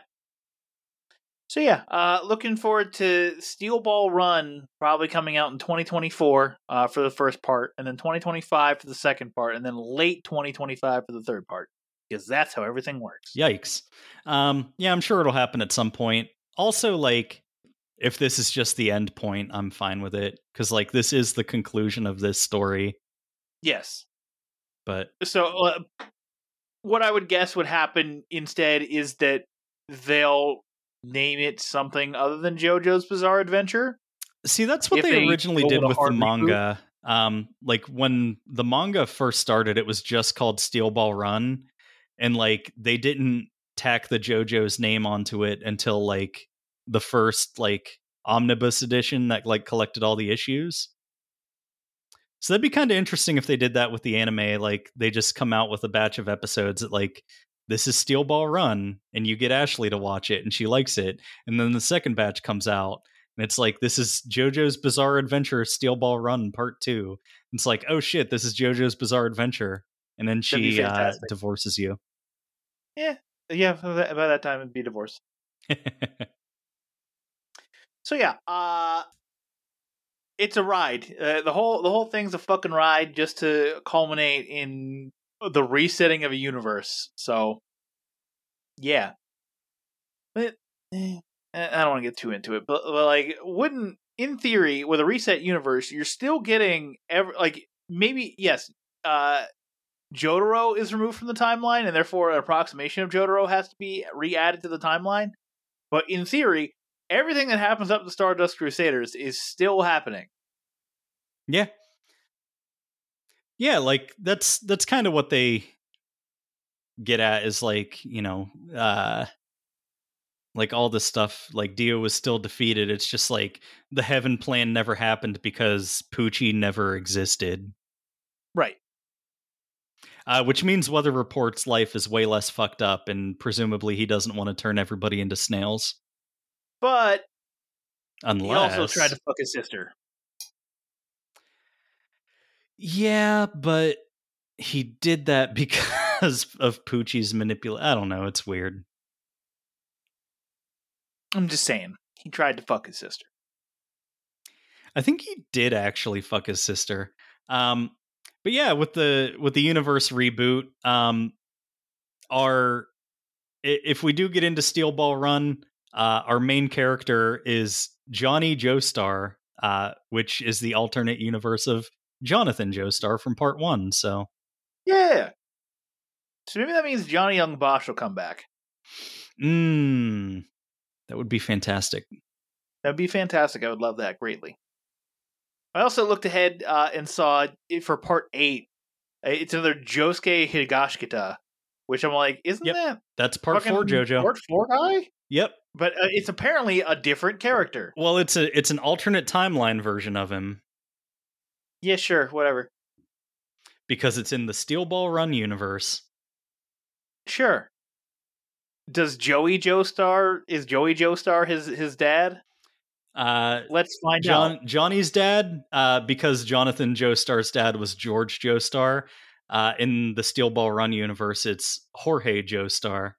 So yeah, uh, looking forward to Steel Ball Run probably coming out in 2024 uh, for the first part, and then 2025 for the second part, and then late 2025 for the third part, because that's how everything works. Yikes. Um, yeah, I'm sure it'll happen at some point. Also, like, if this is just the end point, I'm fine with it because, like, this is the conclusion of this story. Yes. But So uh, what I would guess would happen instead is that they'll name it something other than JoJo's Bizarre Adventure. see, that's what they they originally did with the reboot. manga. Um, like when the manga first started, it was just called Steel Ball Run, and like they didn't tack the JoJo's name onto it until like the first like omnibus edition that like collected all the issues. So that'd be kind of interesting if they did that with the anime. Like they just come out with a batch of episodes that like this is Steel Ball Run, and you get Ashley to watch it, and she likes it, and then the second batch comes out, and it's like this is JoJo's Bizarre Adventure Steel Ball Run Part Two. And It's like oh shit, this is JoJo's Bizarre Adventure, and then she uh, divorces you. Yeah, yeah. by that time it'd be divorced. (laughs) So yeah, uh it's a ride. Uh, the whole the whole thing's a fucking ride just to culminate in the resetting of a universe. So yeah. But, eh, I don't want to get too into it, but, but like wouldn't in theory with a reset universe, you're still getting every like maybe yes, uh Jotaro is removed from the timeline and therefore an approximation of Jotaro has to be re-added to the timeline. But in theory, everything that happens up to Stardust Crusaders is still happening. Yeah. Yeah, like that's that's kind of what they get at is like, you know, uh like all this stuff like Dio was still defeated. It's just like the heaven plan never happened because Pucci never existed. Right. Uh, which means Weather Report's life is way less fucked up, and presumably he doesn't want to turn everybody into snails. But Unless he also tried to fuck his sister. Yeah, but he did that (laughs) because of Pucci's manipulation. I don't know. It's weird. I'm just saying. He tried to fuck his sister. I think he did actually fuck his sister. Um, but yeah, with the with the universe reboot, um, our if we do get into Steel Ball Run, uh, our main character is Johnny Joestar, uh, which is the alternate universe of Jonathan Joestar from Part One. So Yeah. So maybe that means Johnny Yong Bosch will come back. Mm, that would be fantastic. That'd be fantastic. I would love that greatly. I also looked ahead uh, and saw it for part eight. uh, It's another Josuke Higashikata which I'm like, isn't Yep. that That's part four, JoJo. Part four guy? Yep. But uh, it's apparently a different character. Well, it's a it's an alternate timeline version of him Yeah, sure, whatever. because it's in the Steel Ball Run universe. Sure. Does Joey Joestar is Joey Joestar his his dad? Uh, Let's find John out. Johnny's dad, uh, because Jonathan Joestar's dad was George Joestar. Uh, in the Steel Ball Run universe, it's Jorge Joestar.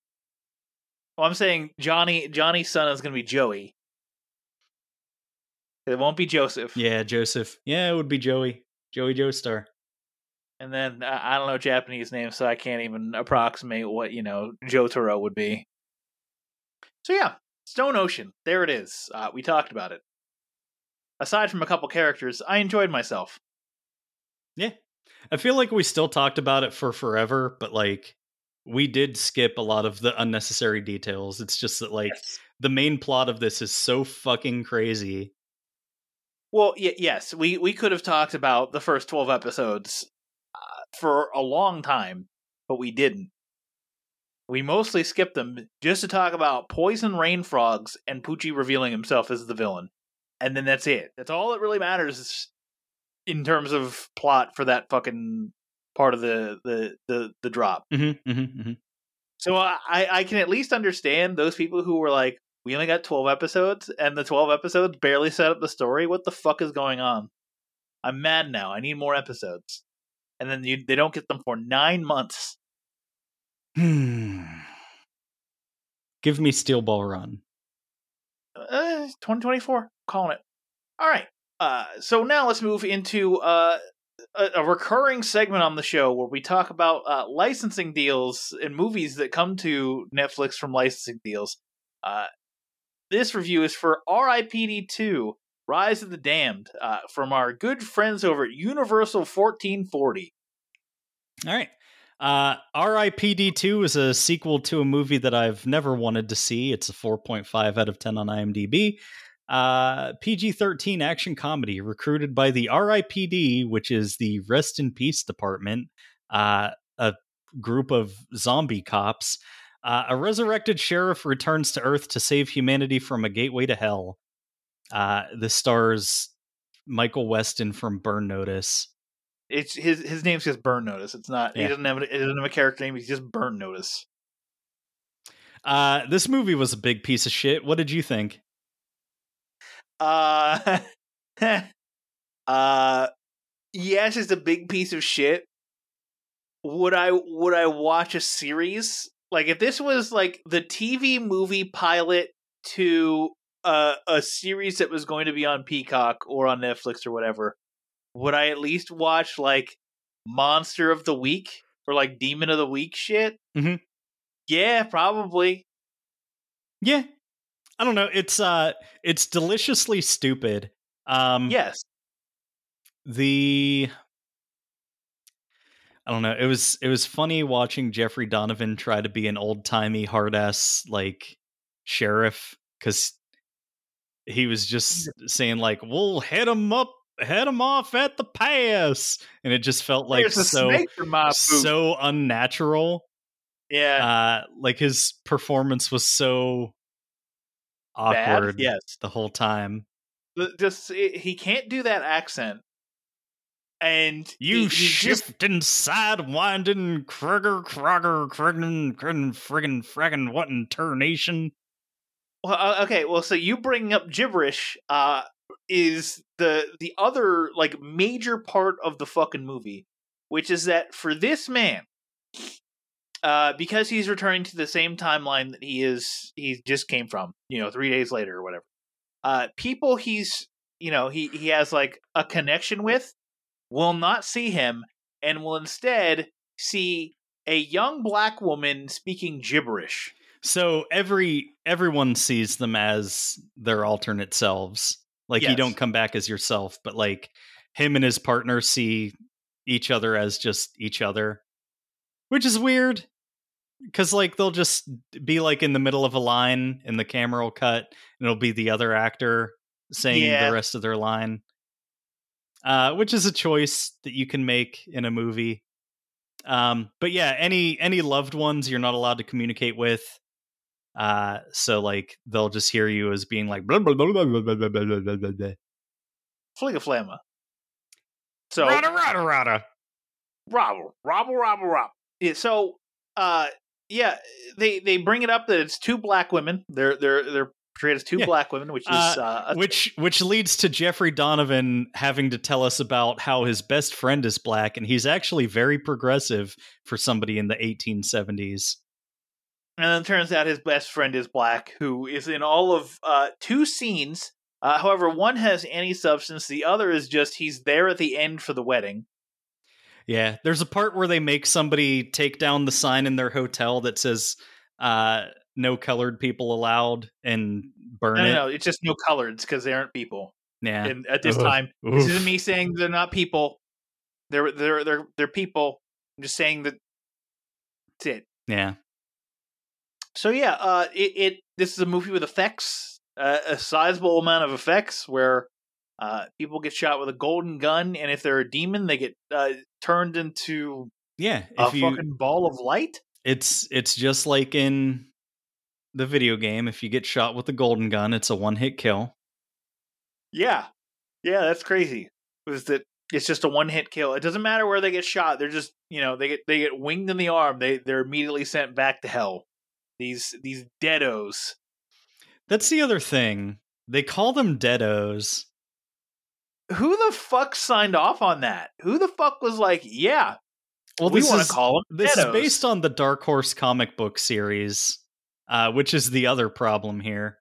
Well, I'm saying Johnny Johnny's son is going to be Joey. It won't be Joseph. Yeah, Joseph. Yeah, it would be Joey. Joey Joestar. And then uh, I don't know Japanese names, so I can't even approximate what you know Jotaro would be. So yeah, Stone Ocean. There it is. Uh, we talked about it. Aside from a couple characters, I enjoyed myself. Yeah, I feel like we still talked about it for forever, but like we did skip a lot of the unnecessary details. It's just that like the main plot of this is so fucking crazy. Well, y- yes, we we could have talked about the first twelve episodes uh, for a long time, but we didn't. We mostly skipped them just to talk about poison rain frogs and Pucci revealing himself as the villain, and then that's it. That's all that really matters in terms of plot for that fucking part of the the the, the drop. Mm-hmm, mm-hmm, mm-hmm. So I I can at least understand those people who were like, we only got twelve episodes, and the twelve episodes barely set up the story. What the fuck is going on? I'm mad now. I need more episodes, and then you, they don't get them for nine months. Hmm. Give me Steel Ball Run. Uh, 2024, calling it. All right. Uh, so now let's move into uh, a, a recurring segment on the show where we talk about uh, licensing deals and movies that come to Netflix from licensing deals. Uh, this review is for R.I.P.D. 2 Rise of the Damned uh, from our good friends over at Universal 1440. All right. Uh, R.I.P.D. 2 is a sequel to a movie that I've never wanted to see. It's a 4.5 out of 10 on IMDb. Uh, PG 13 action comedy recruited by the RIPD, which is the Rest in Peace Department, uh, a group of zombie cops. Uh, a resurrected sheriff returns to Earth to save humanity from a gateway to hell. Uh, this stars Michael Westen from Burn Notice. It's his his name's just Burn Notice. It's not. He doesn't have a, he doesn't have a character name. He's just Burn Notice. Uh, this movie was a big piece of shit. What did you think? Uh, (laughs) uh, yes, it's a big piece of shit. Would I would I watch a series like if this was like the TV movie pilot to a a series that was going to be on Peacock or on Netflix or whatever? Would I at least watch like Monster of the Week or like Demon of the Week shit? Mhm. Yeah, probably. Yeah. I don't know. It's uh it's deliciously stupid. Um Yes. the I don't know. It was it was funny watching Jeffrey Donovan try to be an old-timey hard-ass like sheriff cuz he was just saying like, "We'll head him up, head him off at the pass." And it just felt like so snake in my boot. so unnatural. yeah. Uh like his performance was so Bad? awkward Yes. the whole time. just it, he can't do that accent and You he, just shifting, sidewinding, Krugger, Krogger, Kruggen, Kruggen, friggin', fraggin', what in tarnation? well, uh, okay well so you bringing up gibberish uh is the the other like major part of the fucking movie which is that for this man uh because he's returning to the same timeline that he is he just came from you know 3 days later or whatever uh people he's you know he he has like a connection with will not see him and will instead see a young black woman speaking gibberish So every everyone sees them as their alternate selves. Like you don't come back as yourself, but like him and his partner see each other as just each other, which is weird. Because like they'll just be like in the middle of a line, and the camera will cut, and it'll be the other actor saying Yeah. the rest of their line. Uh, which is a choice that you can make in a movie. Um, but yeah, any any loved ones you're not allowed to communicate with. Uh, so like they'll just hear you as being like blah blah blah blah blah blah blah blah blah blah. blah. Fligaflamma. So Rada rada rada. Robble, robble, robble, robble. Yeah, so, uh, yeah, they they bring it up that it's two black women. They're they're they're portrayed as two Yeah. black women, which is Uh, uh, which which leads to Jeffrey Donovan having to tell us about how his best friend is black, and he's actually very progressive for somebody in the 1870s. and then it turns out his best friend is black, who is in all of uh two scenes. Uh, however, one has any substance. The other is just he's there at the end for the wedding. Yeah, there's a part where they make somebody take down the sign in their hotel that says uh, "No colored people allowed" and burn No, it. no, no, it's just no coloreds because they aren't people. Yeah, And at this Ugh. time, this isn't me saying they're not people. They're they're they're they're people. I'm just saying that. That's it. yeah. So yeah, uh, it, it this is a movie with effects, uh, a sizable amount of effects where uh, people get shot with a golden gun, and if they're a demon, they get uh, turned into Yeah, a you, fucking ball of light. it's it's just like in the video game. If you get shot with a golden gun, it's a one hit kill. Yeah, yeah, that's crazy. Was that it's just a one hit kill? It doesn't matter where they get shot. They're just you know they get they get winged in the arm. They they're immediately sent back to hell. These these deados. That's the other thing. They call them deados. Who the fuck signed off on that? Who the fuck was like, yeah, Well, we want to call them this deados. is based on the Dark Horse comic book series, uh, which is the other problem here.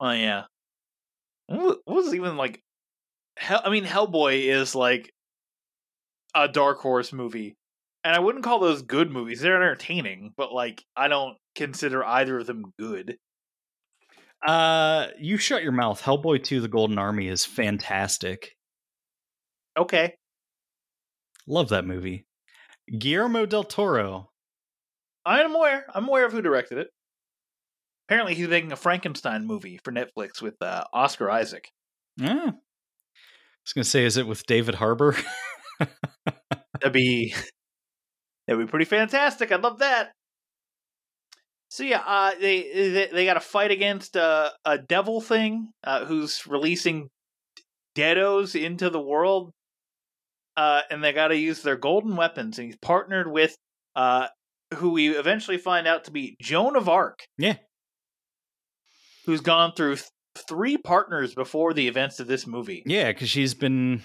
Oh yeah. What what was even like? Hell, I mean, Hellboy is like a dark horse movie, and I wouldn't call those good movies. They're entertaining, but like I don't consider either of them good. Uh, you shut your mouth. Hellboy 2 The Golden Army is fantastic. Okay, Love that movie. Guillermo del Toro. I'm aware. I'm aware of who directed it. Apparently, he's making a Frankenstein movie for Netflix with uh, Oscar Isaac. Yeah. I was going to say, is it with David Harbour? (laughs) That'd be that'd be pretty fantastic. I'd love that. So yeah, uh, they they, they got a fight against uh, a devil thing uh, who's releasing deados into the world, uh, and they got to use their golden weapons. And he's partnered with uh, who we eventually find out to be Joan of Arc. Yeah. who's gone through th- three partners before the events of this movie. yeah, because she's been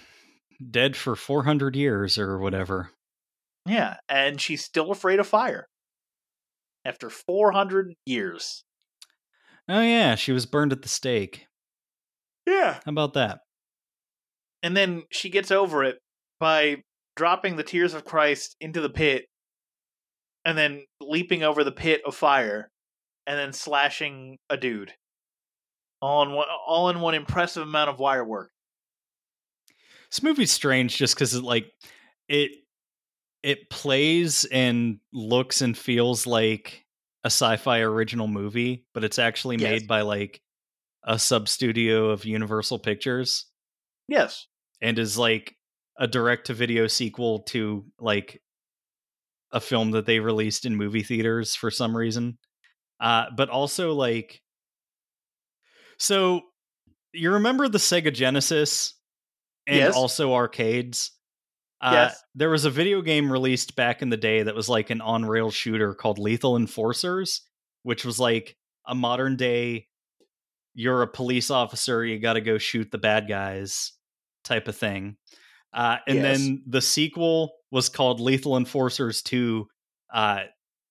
dead for 400 years or whatever. Yeah, and she's still afraid of fire after 400 years. Oh, yeah, she was burned at the stake. Yeah. How about that? And then she gets over it by dropping the tears of Christ into the pit and then leaping over the pit of fire and then slashing a dude. All in one, all in one impressive amount of wire work. This movie's strange just because it like it it plays and looks and feels like a sci-fi original movie, but it's actually Yes. made by like a sub studio of Universal Pictures Yes. and is like a direct to video sequel to like a film that they released in movie theaters for some reason. Uh but also like so you remember the Sega Genesis and Yes. also arcades? Uh, Yes. There was a video game released back in the day that was like an on rail shooter called Lethal Enforcers, which was like a modern day you're a police officer, you got to go shoot the bad guys type of thing. Uh, and Yes. then the sequel was called Lethal Enforcers 2 uh,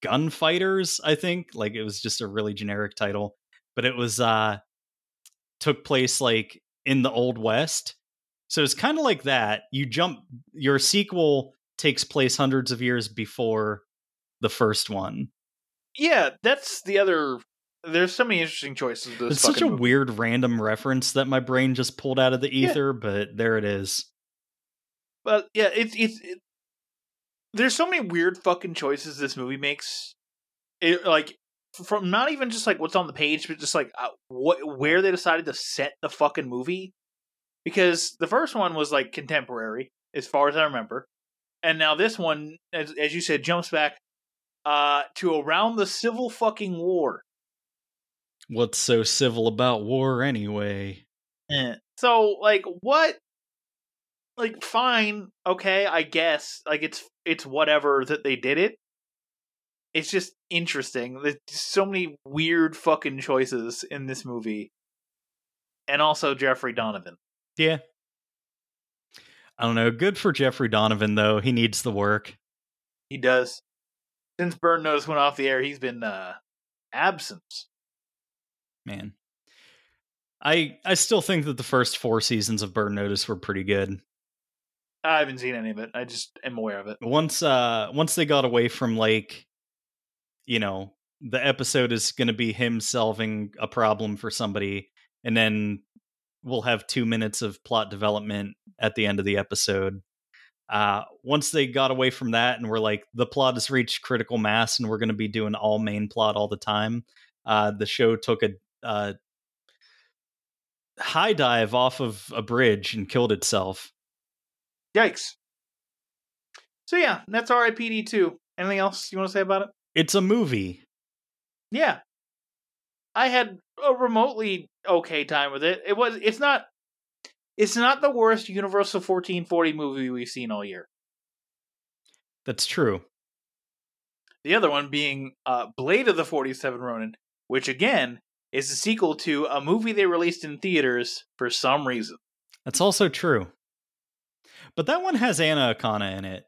Gunfighters, I think. Like it was just a really generic title, but it was uh, took place like in the Old West. So it's kind of like that. You jump, your sequel takes place hundreds of years before the first one. Yeah, that's the other. There's so many interesting choices. This It's such a movie. weird random reference that my brain just pulled out of the Yeah. ether, but there it is. But yeah, it's it's. It, there's so many weird fucking choices this movie makes. It, like from not even just like what's on the page, but just like uh, what where they decided to set the fucking movie. Because the first one was like contemporary, as far as I remember. and now this one, as, as you said, jumps back uh, to around the Civil fucking War. What's so civil about war anyway? Eh. So, like, what? Like, fine, okay, I guess. Like, it's it's whatever that they did it. It's just interesting. There's so many weird fucking choices in this movie, and also Jeffrey Donovan. Yeah. I don't know. Good for Jeffrey Donovan though. He needs the work. He does. Since Burn Notice went off the air, he's been uh absent. Man. I I still think that the first four seasons of Burn Notice were pretty good. I haven't seen any of it. I just am aware of it. Once uh once they got away from like you know, the episode is gonna be him solving a problem for somebody, and then we'll have two minutes of plot development at the end of the episode. Uh, once they got away from that and were like, the plot has reached critical mass and we're going to be doing all main plot all the time, uh, the show took a uh, high dive off of a bridge and killed itself. Yikes. So yeah, that's RIPD two. Anything else you want to say about it? It's a movie. Yeah. I had a remotely okay time with it. It was it's not it's not the worst Universal 1440 movie we've seen all year. That's true. The other one being uh, Blade of the 47 Ronin, which again is a sequel to a movie they released in theaters for some reason. That's also true. But that one has Anna Akana in it.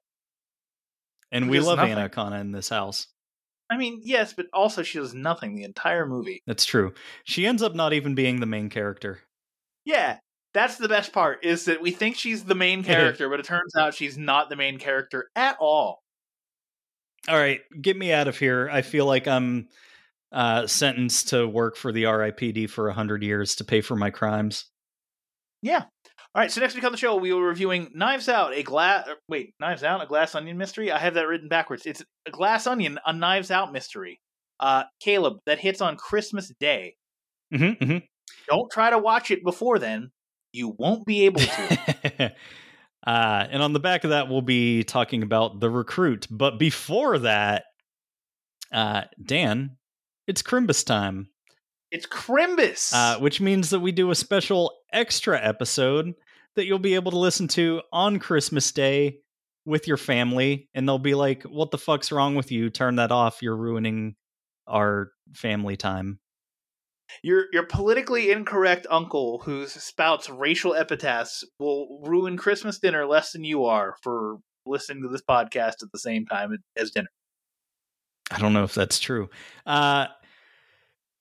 And we love nothing. Anna Akana in this house. I mean, yes, but also she does nothing the entire movie. That's true. She ends up not even being the main character. Yeah, that's the best part is that we think she's the main (laughs) character, but it turns out she's not the main character at all. All right, get me out of here. I feel like I'm uh, sentenced to work for the RIPD for a hundred years to pay for my crimes. Yeah. All right. So next week on the show, we will be reviewing Knives Out, a glass. Wait, Knives Out, a Glass Onion mystery. I have that written backwards. It's a Glass Onion, a Knives Out mystery. Uh, Caleb, that hits on Christmas Day. Mm-hmm, mm-hmm. Don't try to watch it before then. You won't be able to. (laughs) uh, and on the back of that, we'll be talking about the recruit. But before that, uh, Dan, it's Crimbus time. it's Crimbus. uh, which means that we do a special extra episode that you'll be able to listen to on Christmas Day with your family, and they'll be like, "What the fuck's wrong with you? Turn that off. You're ruining our family time." your your politically incorrect uncle who spouts racial epithets will ruin Christmas dinner less than you are for listening to this podcast at the same time as dinner. I don't know if that's true. Uh,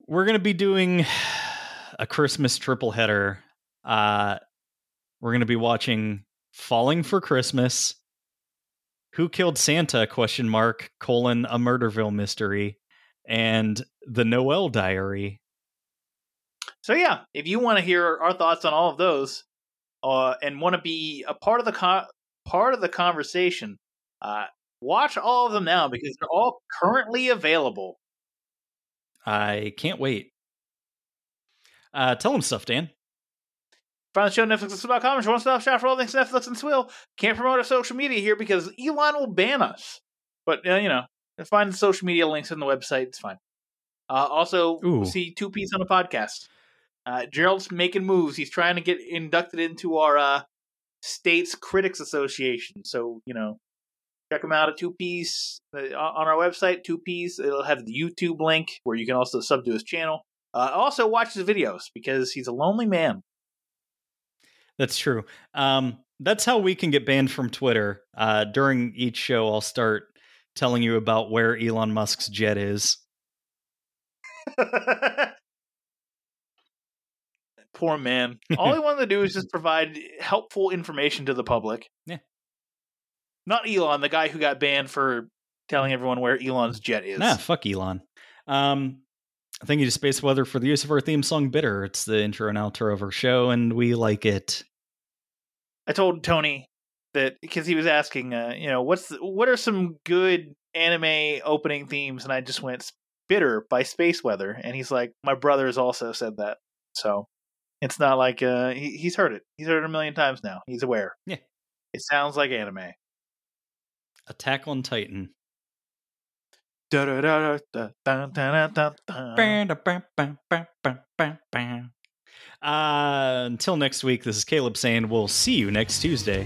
we're gonna be doing a Christmas triple header. Uh, we're gonna be watching "Falling for Christmas," "Who Killed Santa?" question mark colon a Murderville mystery, and "The Noel Diary." So yeah, if you want to hear our thoughts on all of those, uh, and want to be a part of the con- part of the conversation, uh, watch all of them now because they're all currently available. I can't wait. Uh, tell them stuff, Dan. Find the show at Netflix.com. It's one stop shop for all things Netflix and Swill. Can't promote our social media here because Elon will ban us. But uh, you know, find the social media links on the website. It's fine. Uh, also, Ooh. see Two Piece on a podcast. Uh, Gerald's making moves. He's trying to get inducted into our uh, state's critics association. So you know, check him out at Two Piece uh, on our website. Two Piece. It'll have the YouTube link where you can also sub to his channel. Uh, also, watch his videos because he's a lonely man. That's true. Um, that's how we can get banned from Twitter. Uh, during each show, I'll start telling you about where Elon Musk's jet is. (laughs) Poor man. All he (laughs) wanted to do is just provide helpful information to the public. Yeah. Not Elon, the guy who got banned for telling everyone where Elon's jet is. Nah, fuck Elon. Um, thank you to Space Weather for the use of our theme song "Bitter." It's the intro and outro of our show, and we like it. I told Tony that because he was asking, uh, you know, what's the, what are some good anime opening themes, and I just went "Bitter" by Space Weather, and he's like, my brother has also said that, so it's not like uh, he, he's heard it. He's heard it a million times now. He's aware. Yeah. it sounds like anime. Attack on Titan. Uh, until next week, this is Caleb saying we'll see you next Tuesday.